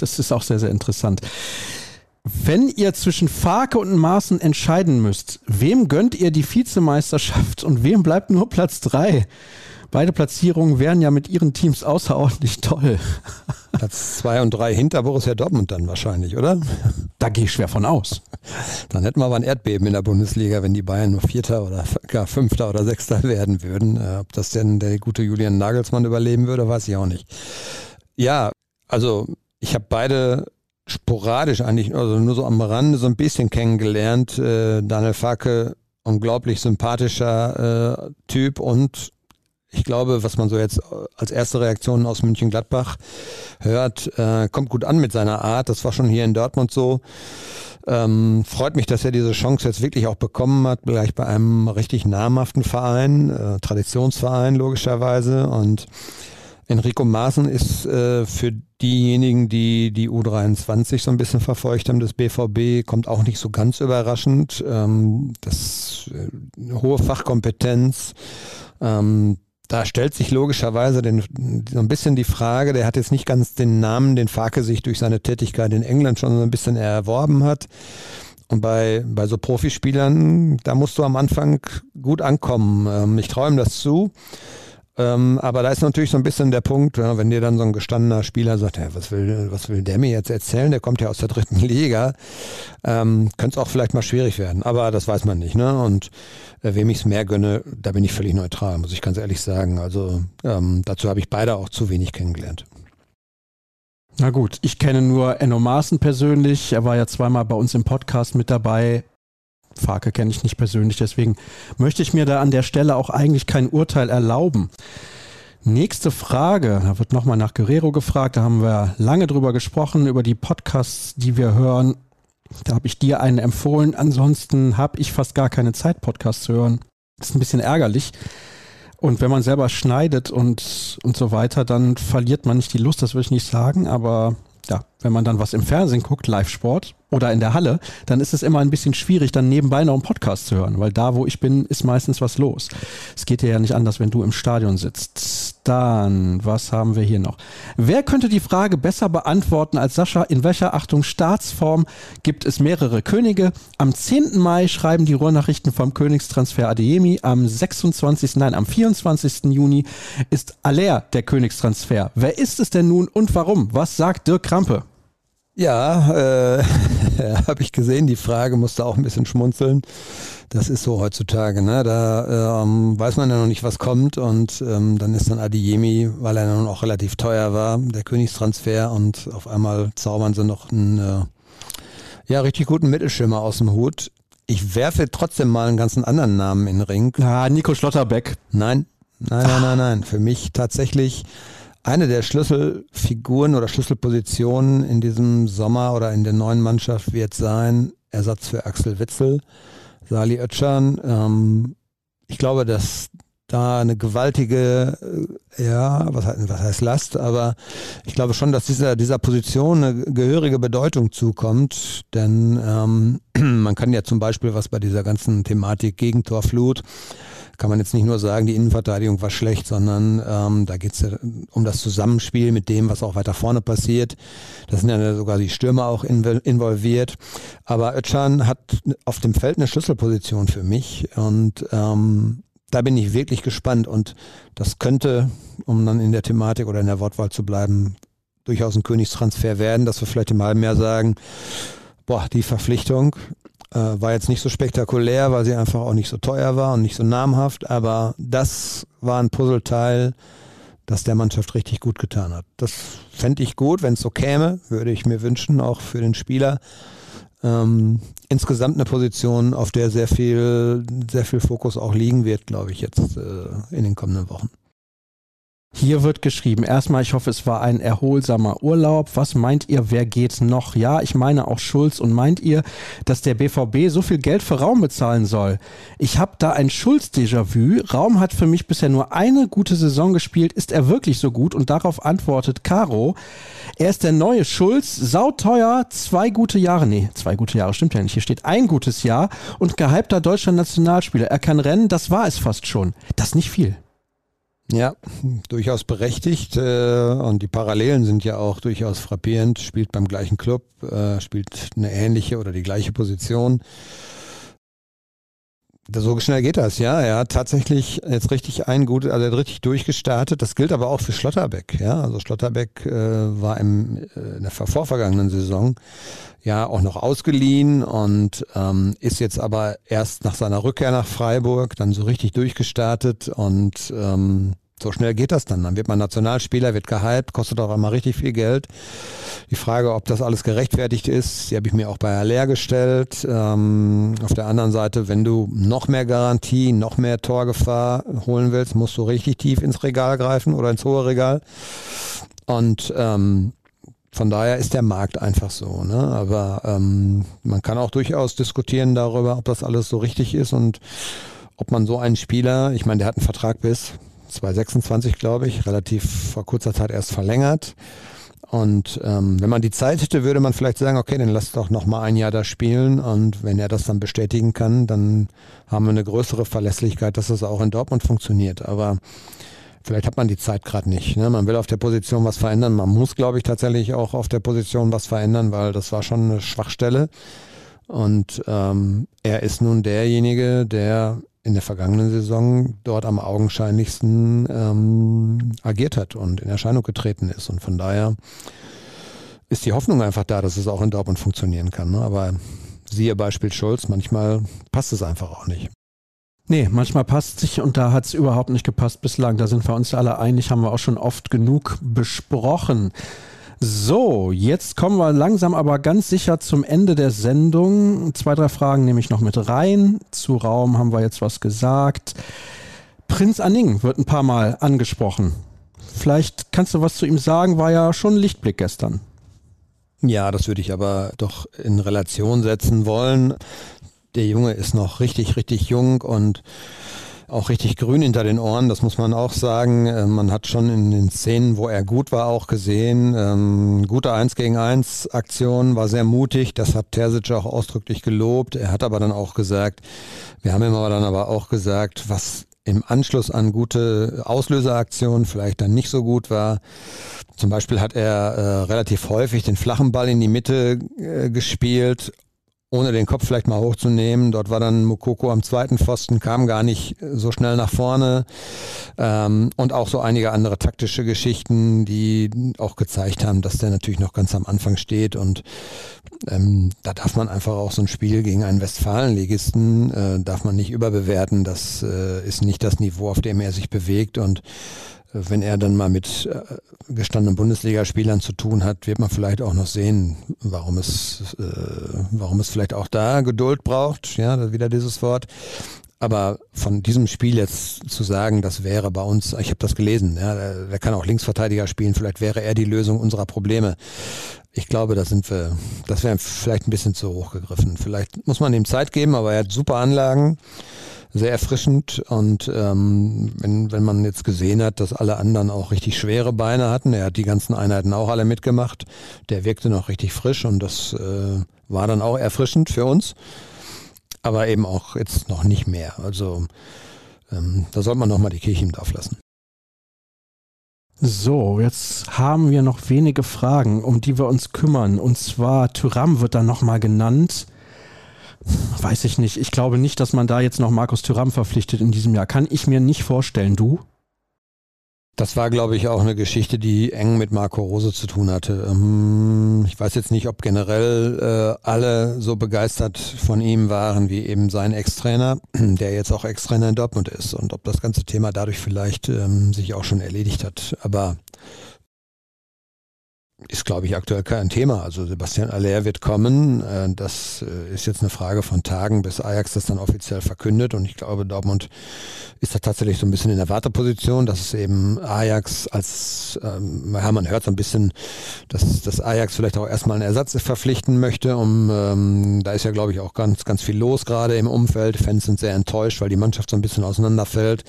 das ist auch sehr, sehr interessant. Wenn ihr zwischen Farke und Maaßen entscheiden müsst, wem gönnt ihr die Vizemeisterschaft und wem bleibt nur Platz 3? Beide Platzierungen wären ja mit ihren Teams außerordentlich toll. Platz zwei und drei hinter Borussia Dortmund dann wahrscheinlich, oder? Da gehe ich schwer von aus. Dann hätten wir aber ein Erdbeben in der Bundesliga, wenn die Bayern nur Vierter oder gar Fünfter oder Sechster werden würden. Äh, ob das denn der gute Julian Nagelsmann überleben würde, weiß ich auch nicht. Ja, also ich habe beide sporadisch eigentlich, also nur so am Rande so ein bisschen kennengelernt. Äh, Daniel Farke, unglaublich sympathischer äh, Typ und ich glaube, was man so jetzt als erste Reaktion aus München-Gladbach hört, äh, kommt gut an mit seiner Art. Das war schon hier in Dortmund so. Ähm, freut mich, dass er diese Chance jetzt wirklich auch bekommen hat, gleich bei einem richtig namhaften Verein, äh, Traditionsverein logischerweise. Und Enrico Maaßen ist äh, für diejenigen, die die U23 so ein bisschen verfolgt haben, des BVB, kommt auch nicht so ganz überraschend. Ähm, das äh, hohe Fachkompetenz. Ähm, da stellt sich logischerweise den, so ein bisschen die Frage, der hat jetzt nicht ganz den Namen, den Farke sich durch seine Tätigkeit in England schon so ein bisschen erworben hat. Und bei, bei so Profispielern, da musst du am Anfang gut ankommen. Ähm, ich ihm das zu. Ähm, aber da ist natürlich so ein bisschen der Punkt, ja, wenn dir dann so ein gestandener Spieler sagt, ja, was will, was will der mir jetzt erzählen? Der kommt ja aus der dritten Liga. Ähm, Könnte es auch vielleicht mal schwierig werden. Aber das weiß man nicht. Ne? Und äh, wem ich es mehr gönne, da bin ich völlig neutral, muss ich ganz ehrlich sagen. Also ähm, dazu habe ich beide auch zu wenig kennengelernt. Na gut, ich kenne nur Enno Maaßen persönlich. Er war ja zweimal bei uns im Podcast mit dabei. Farke kenne ich nicht persönlich, deswegen möchte ich mir da an der Stelle auch eigentlich kein Urteil erlauben. Nächste Frage, da wird nochmal nach Guerrero gefragt, da haben wir lange drüber gesprochen, über die Podcasts, die wir hören. Da habe ich dir einen empfohlen, ansonsten habe ich fast gar keine Zeit, Podcasts zu hören. Das ist ein bisschen ärgerlich. Und wenn man selber schneidet und, und so weiter, dann verliert man nicht die Lust, das würde ich nicht sagen, aber ja, wenn man dann was im Fernsehen guckt, Live-Sport oder in der Halle, dann ist es immer ein bisschen schwierig, dann nebenbei noch einen Podcast zu hören, weil da, wo ich bin, ist meistens was los. Es geht dir ja nicht anders, wenn du im Stadion sitzt. Dann, was haben wir hier noch? Wer könnte die Frage besser beantworten als Sascha? In welcher Achtung Staatsform gibt es mehrere Könige? Am 10. Mai schreiben die Ruhrnachrichten vom Königstransfer Adeyemi. Am 26. Nein, am 24. Juni ist Aller der Königstransfer. Wer ist es denn nun und warum? Was sagt Dirk Krampe? Ja, äh, habe ich gesehen. Die Frage musste auch ein bisschen schmunzeln. Das ist so heutzutage. Ne? Da ähm, weiß man ja noch nicht, was kommt. Und ähm, dann ist dann Adiyemi, weil er nun auch relativ teuer war, der Königstransfer. Und auf einmal zaubern sie noch einen äh, ja, richtig guten Mittelschimmer aus dem Hut. Ich werfe trotzdem mal einen ganzen anderen Namen in den Ring. Ah, Nico Schlotterbeck. Nein, nein, nein, nein, nein. Für mich tatsächlich eine der Schlüsselfiguren oder Schlüsselpositionen in diesem Sommer oder in der neuen Mannschaft wird sein Ersatz für Axel Witzel, Sali Oetschan. Ähm, ich glaube, dass da eine gewaltige, äh, ja, was, was heißt Last, aber ich glaube schon, dass dieser, dieser Position eine gehörige Bedeutung zukommt, denn ähm, man kann ja zum Beispiel, was bei dieser ganzen Thematik Gegentorflut, kann man jetzt nicht nur sagen, die Innenverteidigung war schlecht, sondern ähm, da geht es ja um das Zusammenspiel mit dem, was auch weiter vorne passiert. Da sind ja sogar die Stürmer auch involviert. Aber Özcan hat auf dem Feld eine Schlüsselposition für mich und ähm, da bin ich wirklich gespannt und das könnte, um dann in der Thematik oder in der Wortwahl zu bleiben, durchaus ein Königstransfer werden, dass wir vielleicht im halben Jahr sagen, boah, die Verpflichtung äh, war jetzt nicht so spektakulär, weil sie einfach auch nicht so teuer war und nicht so namhaft, aber das war ein Puzzleteil, das der Mannschaft richtig gut getan hat. Das fände ich gut, wenn es so käme, würde ich mir wünschen, auch für den Spieler. Ähm, insgesamt eine Position, auf der sehr viel, sehr viel Fokus auch liegen wird, glaube ich, jetzt äh, in den kommenden Wochen. Hier wird geschrieben, erstmal, ich hoffe, es war ein erholsamer Urlaub. Was meint ihr, wer geht noch? Ja, ich meine auch Schulz. Und meint ihr, dass der BVB so viel Geld für Raum bezahlen soll? Ich habe da ein Schulz-Déjà-vu. Raum hat für mich bisher nur eine gute Saison gespielt. Ist er wirklich so gut? Und darauf antwortet Caro, er ist der neue Schulz, sauteuer, zwei gute Jahre, nee, zwei gute Jahre stimmt ja nicht. Hier steht ein gutes Jahr und gehypter deutscher Nationalspieler. Er kann rennen, das war es fast schon. Das nicht viel. Ja, durchaus berechtigt äh, und die Parallelen sind ja auch durchaus frappierend. Spielt beim gleichen Club, äh, spielt eine ähnliche oder die gleiche Position. So schnell geht das, ja. Er hat tatsächlich jetzt richtig ein gutes, also er hat richtig durchgestartet. Das gilt aber auch für Schlotterbeck, ja. Also Schlotterbeck äh, war im, äh, in der vorvergangenen Saison ja auch noch ausgeliehen und ähm, ist jetzt aber erst nach seiner Rückkehr nach Freiburg dann so richtig durchgestartet und ähm, So schnell geht das dann. Dann wird man Nationalspieler, wird gehypt, kostet auch immer richtig viel Geld. Die Frage, ob das alles gerechtfertigt ist, die habe ich mir auch bei Aller gestellt. Ähm, auf der anderen Seite, wenn du noch mehr Garantie, noch mehr Torgefahr holen willst, musst du richtig tief ins Regal greifen oder ins hohe Regal. Und ähm, von daher ist der Markt einfach so. Ne? Aber ähm, man kann auch durchaus diskutieren darüber, ob das alles so richtig ist und ob man so einen Spieler, ich meine, der hat einen Vertrag bis 2026, glaube ich, relativ vor kurzer Zeit erst verlängert. Und ähm, wenn man die Zeit hätte, würde man vielleicht sagen, okay, dann lass doch noch mal ein Jahr da spielen. Und wenn er das dann bestätigen kann, dann haben wir eine größere Verlässlichkeit, dass das auch in Dortmund funktioniert. Aber vielleicht hat man die Zeit gerade nicht. Ne? Man will auf der Position was verändern. Man muss, glaube ich, tatsächlich auch auf der Position was verändern, weil das war schon eine Schwachstelle. Und ähm, er ist nun derjenige, der in der vergangenen Saison dort am augenscheinlichsten ähm, agiert hat und in Erscheinung getreten ist. Und von daher ist die Hoffnung einfach da, dass es auch in Dortmund funktionieren kann. Ne? Aber siehe Beispiel Schulz, manchmal passt es einfach auch nicht. Nee, manchmal passt sich und da hat es überhaupt nicht gepasst bislang. Da sind wir uns alle einig, haben wir auch schon oft genug besprochen. So, jetzt kommen wir langsam aber ganz sicher zum Ende der Sendung. Zwei, drei Fragen nehme ich noch mit rein. Zu Raum haben wir jetzt was gesagt. Prinz Anning wird ein paar Mal angesprochen. Vielleicht kannst du was zu ihm sagen, war ja schon ein Lichtblick gestern. Ja, das würde ich aber doch in Relation setzen wollen. Der Junge ist noch richtig, richtig jung und auch richtig grün hinter den Ohren, das muss man auch sagen. Äh, man hat schon in den Szenen, wo er gut war, auch gesehen. Ähm, gute 1 gegen 1 Aktion, war sehr mutig. Das hat Terzic auch ausdrücklich gelobt. Er hat aber dann auch gesagt, wir haben ihm aber dann aber auch gesagt, was im Anschluss an gute Auslöseraktionen vielleicht dann nicht so gut war. Zum Beispiel hat er äh, relativ häufig den flachen Ball in die Mitte äh, gespielt ohne den Kopf vielleicht mal hochzunehmen. Dort war dann Mukoko am zweiten Pfosten, kam gar nicht so schnell nach vorne. Ähm, und auch so einige andere taktische Geschichten, die auch gezeigt haben, dass der natürlich noch ganz am Anfang steht. Und ähm, da darf man einfach auch so ein Spiel gegen einen Westfalenligisten, äh, darf man nicht überbewerten. Das äh, ist nicht das Niveau, auf dem er sich bewegt. Und wenn er dann mal mit äh, gestandenen Bundesligaspielern zu tun hat, wird man vielleicht auch noch sehen, warum es, äh, warum es vielleicht auch da Geduld braucht. Ja, wieder dieses Wort. Aber von diesem Spiel jetzt zu sagen, das wäre bei uns, ich habe das gelesen, ja, der, der kann auch Linksverteidiger spielen, vielleicht wäre er die Lösung unserer Probleme. Ich glaube, da sind wir, das wäre vielleicht ein bisschen zu hoch gegriffen. Vielleicht muss man ihm Zeit geben, aber er hat super Anlagen sehr erfrischend. Und ähm, wenn, wenn man jetzt gesehen hat, dass alle anderen auch richtig schwere Beine hatten, er hat die ganzen Einheiten auch alle mitgemacht, der wirkte noch richtig frisch und das äh, war dann auch erfrischend für uns. Aber eben auch jetzt noch nicht mehr. Also ähm, da sollte man nochmal die Kirche im Dorf lassen. So, jetzt haben wir noch wenige Fragen, um die wir uns kümmern. Und zwar, Tyram wird da nochmal genannt. Weiß ich nicht. Ich glaube nicht, dass man da jetzt noch Markus Thüram verpflichtet in diesem Jahr. Kann ich mir nicht vorstellen. Du? Das war, glaube ich, auch eine Geschichte, die eng mit Marco Rose zu tun hatte. Ähm, ich weiß jetzt nicht, ob generell äh, alle so begeistert von ihm waren wie eben sein Ex-Trainer, der jetzt auch Ex-Trainer in Dortmund ist und ob das ganze Thema dadurch vielleicht ähm, sich auch schon erledigt hat. Aber ist, glaube ich, aktuell kein Thema. Also Sebastian Aller wird kommen. Äh, das äh, ist jetzt eine Frage von Tagen, bis Ajax das dann offiziell verkündet. Und ich glaube, Dortmund ist da tatsächlich so ein bisschen in der Warteposition, dass es eben Ajax als, ähm, ja, man hört so ein bisschen, dass, dass Ajax vielleicht auch erstmal einen Ersatz verpflichten möchte. Um, ähm, da ist ja, glaube ich, auch ganz, ganz viel los gerade im Umfeld. Fans sind sehr enttäuscht, weil die Mannschaft so ein bisschen auseinanderfällt.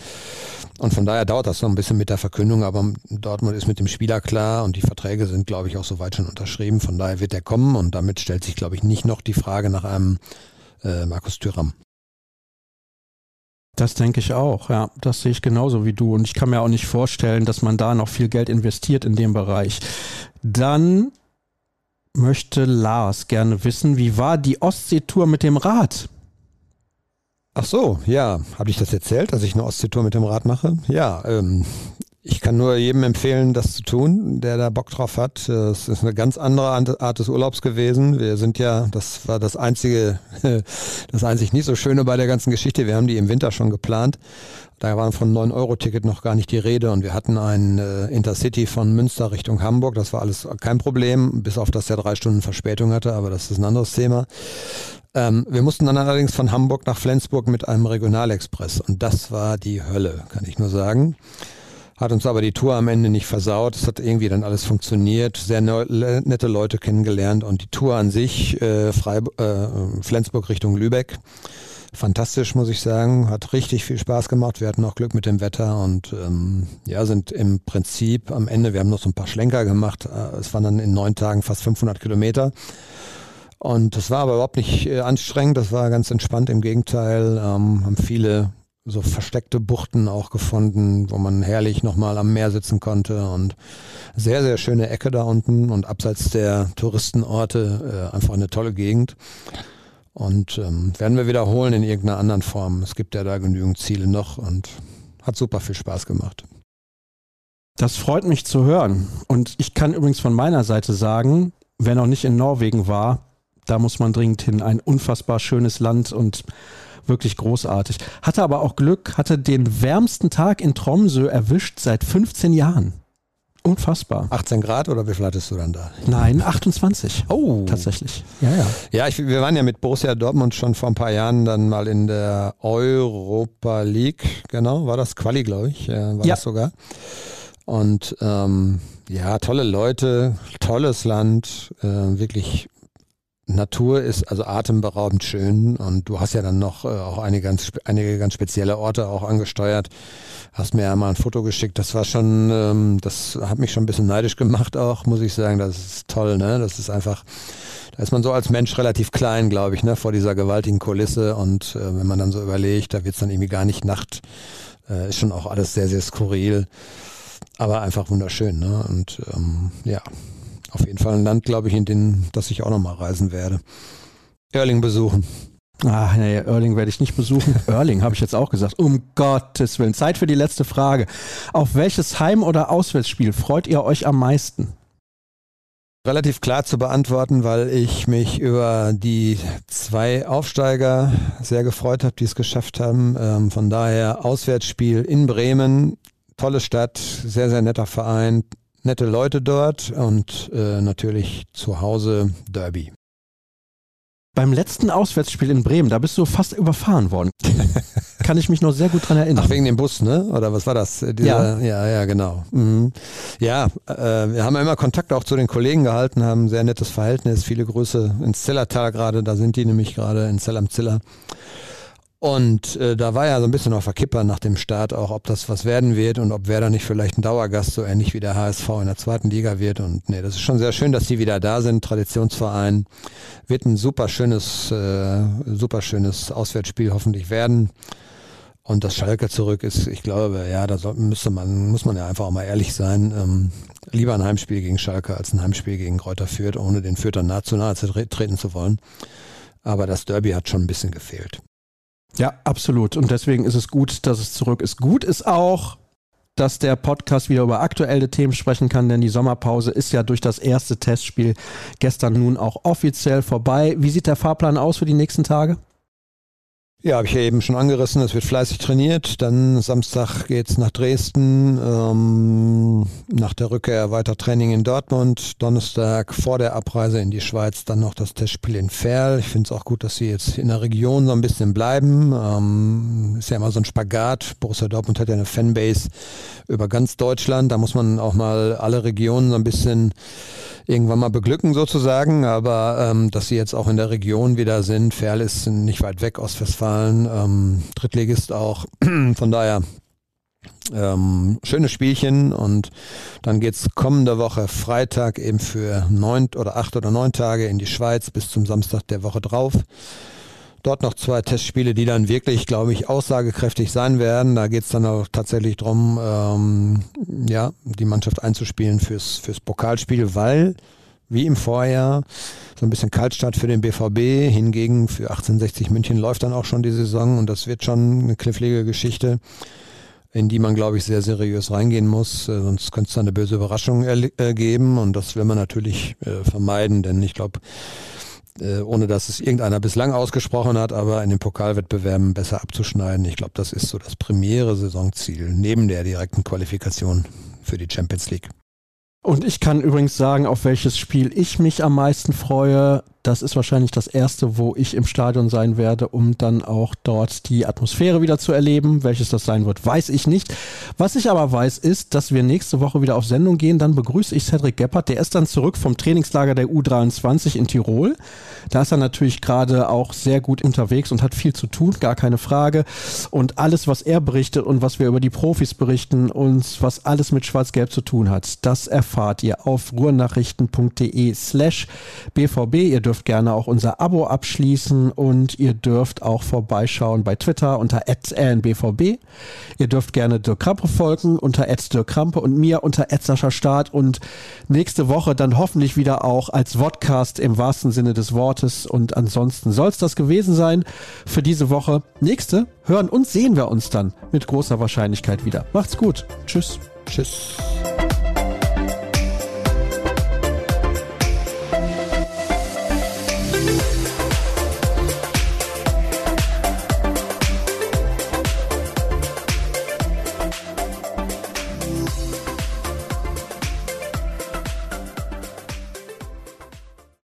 Und von daher dauert das noch ein bisschen mit der Verkündung, aber Dortmund ist mit dem Spieler klar und die Verträge sind, glaube ich, auch soweit schon unterschrieben. Von daher wird er kommen und damit stellt sich, glaube ich, nicht noch die Frage nach einem äh, Markus Thüram. Das denke ich auch, ja. Das sehe ich genauso wie du. Und ich kann mir auch nicht vorstellen, dass man da noch viel Geld investiert in dem Bereich. Dann möchte Lars gerne wissen, wie war die Ostseetour mit dem Rad? Ach so, ja. Habe ich das erzählt, dass ich eine Ostseetour mit dem Rad mache? Ja, ähm, Ich kann nur jedem empfehlen, das zu tun, der da Bock drauf hat. Es ist eine ganz andere Art des Urlaubs gewesen. Wir sind ja, das war das einzige, das einzig nicht so schöne bei der ganzen Geschichte. Wir haben die im Winter schon geplant. Da war von 9-Euro-Ticket noch gar nicht die Rede und wir hatten ein äh, Intercity von Münster Richtung Hamburg. Das war alles kein Problem, bis auf dass er drei Stunden Verspätung hatte, aber das ist ein anderes Thema. Ähm, wir mussten dann allerdings von Hamburg nach Flensburg mit einem Regionalexpress und das war die Hölle, kann ich nur sagen. Hat uns aber die Tour am Ende nicht versaut. Es hat irgendwie dann alles funktioniert, sehr ne nette Leute kennengelernt und die Tour an sich, äh, Freiburg, äh, Flensburg Richtung Lübeck, fantastisch, muss ich sagen. Hat richtig viel Spaß gemacht. Wir hatten auch Glück mit dem Wetter und ähm, ja, sind im Prinzip am Ende, wir haben noch so ein paar Schlenker gemacht. Äh, es waren dann in neun Tagen fast 500 Kilometer. Und das war aber überhaupt nicht äh, anstrengend, das war ganz entspannt. Im Gegenteil, ähm, haben viele so versteckte Buchten auch gefunden, wo man herrlich nochmal am Meer sitzen konnte und sehr, sehr schöne Ecke da unten und abseits der Touristenorte äh, einfach eine tolle Gegend. Und ähm, werden wir wiederholen in irgendeiner anderen Form. Es gibt ja da genügend Ziele noch und hat super viel Spaß gemacht. Das freut mich zu hören. Und ich kann übrigens von meiner Seite sagen, wer noch nicht in Norwegen war, da muss man dringend hin. Ein unfassbar schönes Land und wirklich großartig. Hatte aber auch Glück, hatte den wärmsten Tag in Tromsø erwischt seit 15 Jahren. Unfassbar. 18 Grad oder wie viel hattest du dann da? Nein, 28. Oh. Tatsächlich. Ja, ja. Ja, ich, wir waren ja mit Borussia Dortmund schon vor ein paar Jahren dann mal in der Europa League. Genau, war das Quali, glaube ich. War ja. das sogar. Und ähm, ja, tolle Leute, tolles Land, äh, wirklich Natur ist also atemberaubend schön und du hast ja dann noch äh, auch einige ganz, einige ganz spezielle Orte auch angesteuert. Hast mir ja mal ein Foto geschickt. Das war schon, ähm, das hat mich schon ein bisschen neidisch gemacht auch, muss ich sagen. Das ist toll, ne? Das ist einfach, da ist man so als Mensch relativ klein, glaube ich, ne? Vor dieser gewaltigen Kulisse und äh, wenn man dann so überlegt, da wird es dann irgendwie gar nicht Nacht, äh, ist schon auch alles sehr, sehr skurril. Aber einfach wunderschön, ne? Und ähm, ja, auf jeden Fall ein Land, glaube ich, in dem, das ich auch nochmal reisen werde. Erling besuchen. Ach nee, Erling werde ich nicht besuchen. Erling habe ich jetzt auch gesagt. Um Gottes Willen. Zeit für die letzte Frage. Auf welches Heim- oder Auswärtsspiel freut ihr euch am meisten? Relativ klar zu beantworten, weil ich mich über die zwei Aufsteiger sehr gefreut habe, die es geschafft haben. Ähm, von daher Auswärtsspiel in Bremen, tolle Stadt, sehr, sehr netter Verein, nette Leute dort und äh, natürlich zu Hause Derby. Beim letzten Auswärtsspiel in Bremen, da bist du fast überfahren worden. Kann ich mich noch sehr gut dran erinnern. Ach, wegen dem Bus, ne? Oder was war das? Dieser, ja. ja, ja, genau. Mhm. Ja, äh, wir haben immer Kontakt auch zu den Kollegen gehalten, haben ein sehr nettes Verhältnis. Viele Grüße ins Zellertal gerade, da sind die nämlich gerade in Zell am Ziller. Und äh, da war ja so ein bisschen auf der Kipper nach dem Start auch, ob das was werden wird und ob Werder nicht vielleicht ein Dauergast so ähnlich wie der HSV in der zweiten Liga wird. Und nee, das ist schon sehr schön, dass die wieder da sind. Traditionsverein wird ein super schönes, äh, super schönes Auswärtsspiel hoffentlich werden. Und das Schalke zurück ist, ich glaube, ja, da soll, müsste man, muss man ja einfach auch mal ehrlich sein. Ähm, lieber ein Heimspiel gegen Schalke als ein Heimspiel gegen Kräuter Fürth, ohne den Fürth dann nahe zu nahe treten zu wollen. Aber das Derby hat schon ein bisschen gefehlt. Ja, absolut. Und deswegen ist es gut, dass es zurück ist. Gut ist auch, dass der Podcast wieder über aktuelle Themen sprechen kann, denn die Sommerpause ist ja durch das erste Testspiel gestern nun auch offiziell vorbei. Wie sieht der Fahrplan aus für die nächsten Tage? Ja, habe ich ja eben schon angerissen. Es wird fleißig trainiert. Dann Samstag geht's nach Dresden. Ähm, nach der Rückkehr weiter Training in Dortmund. Donnerstag vor der Abreise in die Schweiz dann noch das Testspiel in Ferl. Ich finde es auch gut, dass sie jetzt in der Region so ein bisschen bleiben. Ähm, ist ja immer so ein Spagat. Borussia Dortmund hat ja eine Fanbase über ganz Deutschland. Da muss man auch mal alle Regionen so ein bisschen irgendwann mal beglücken sozusagen, aber ähm, dass sie jetzt auch in der Region wieder sind. Ferl ist nicht weit weg, Ostwestfalen, ähm, Drittligist auch. Von daher ähm, schönes Spielchen und dann geht's kommende Woche Freitag eben für neun oder acht oder neun Tage in die Schweiz bis zum Samstag der Woche drauf. Dort noch zwei Testspiele, die dann wirklich, glaube ich, aussagekräftig sein werden. Da geht es dann auch tatsächlich drum, ähm, ja, die Mannschaft einzuspielen fürs, fürs Pokalspiel, weil wie im Vorjahr so ein bisschen Kaltstart für den BVB. Hingegen für 1860 München läuft dann auch schon die Saison und das wird schon eine knifflige Geschichte. in die man, glaube ich, sehr seriös reingehen muss. Äh, sonst könnte es da eine böse Überraschung äh, geben und das will man natürlich äh, vermeiden, denn ich glaube, äh, ohne dass es irgendeiner bislang ausgesprochen hat, aber in den Pokalwettbewerben besser abzuschneiden. Ich glaube, das ist so das primäre Saisonziel neben der direkten Qualifikation für die Champions League. Und ich kann übrigens sagen, auf welches Spiel ich mich am meisten freue. Das ist wahrscheinlich das erste, wo ich im Stadion sein werde, um dann auch dort die Atmosphäre wieder zu erleben. Welches das sein wird, weiß ich nicht. Was ich aber weiß, ist, dass wir nächste Woche wieder auf Sendung gehen. Dann begrüße ich Cedric Gebhardt. Der ist dann zurück vom Trainingslager der U23 in Tirol. Da ist er natürlich gerade auch sehr gut unterwegs und hat viel zu tun, gar keine Frage. Und alles, was er berichtet und was wir über die Profis berichten und was alles mit Schwarz-Gelb zu tun hat, das erfahrt ihr auf ruhrnachrichten.de slash bvb. Ihr dürft gerne auch unser Abo abschließen und ihr dürft auch vorbeischauen bei Twitter unter rnbvb. Ihr dürft gerne Dirk Krampe folgen unter Dirk Krampe und mir unter Start und nächste Woche dann hoffentlich wieder auch als Vodcast im wahrsten Sinne des Wortes und ansonsten soll es das gewesen sein für diese Woche. Nächste hören und sehen wir uns dann mit großer Wahrscheinlichkeit wieder. Macht's gut. Tschüss. Tschüss.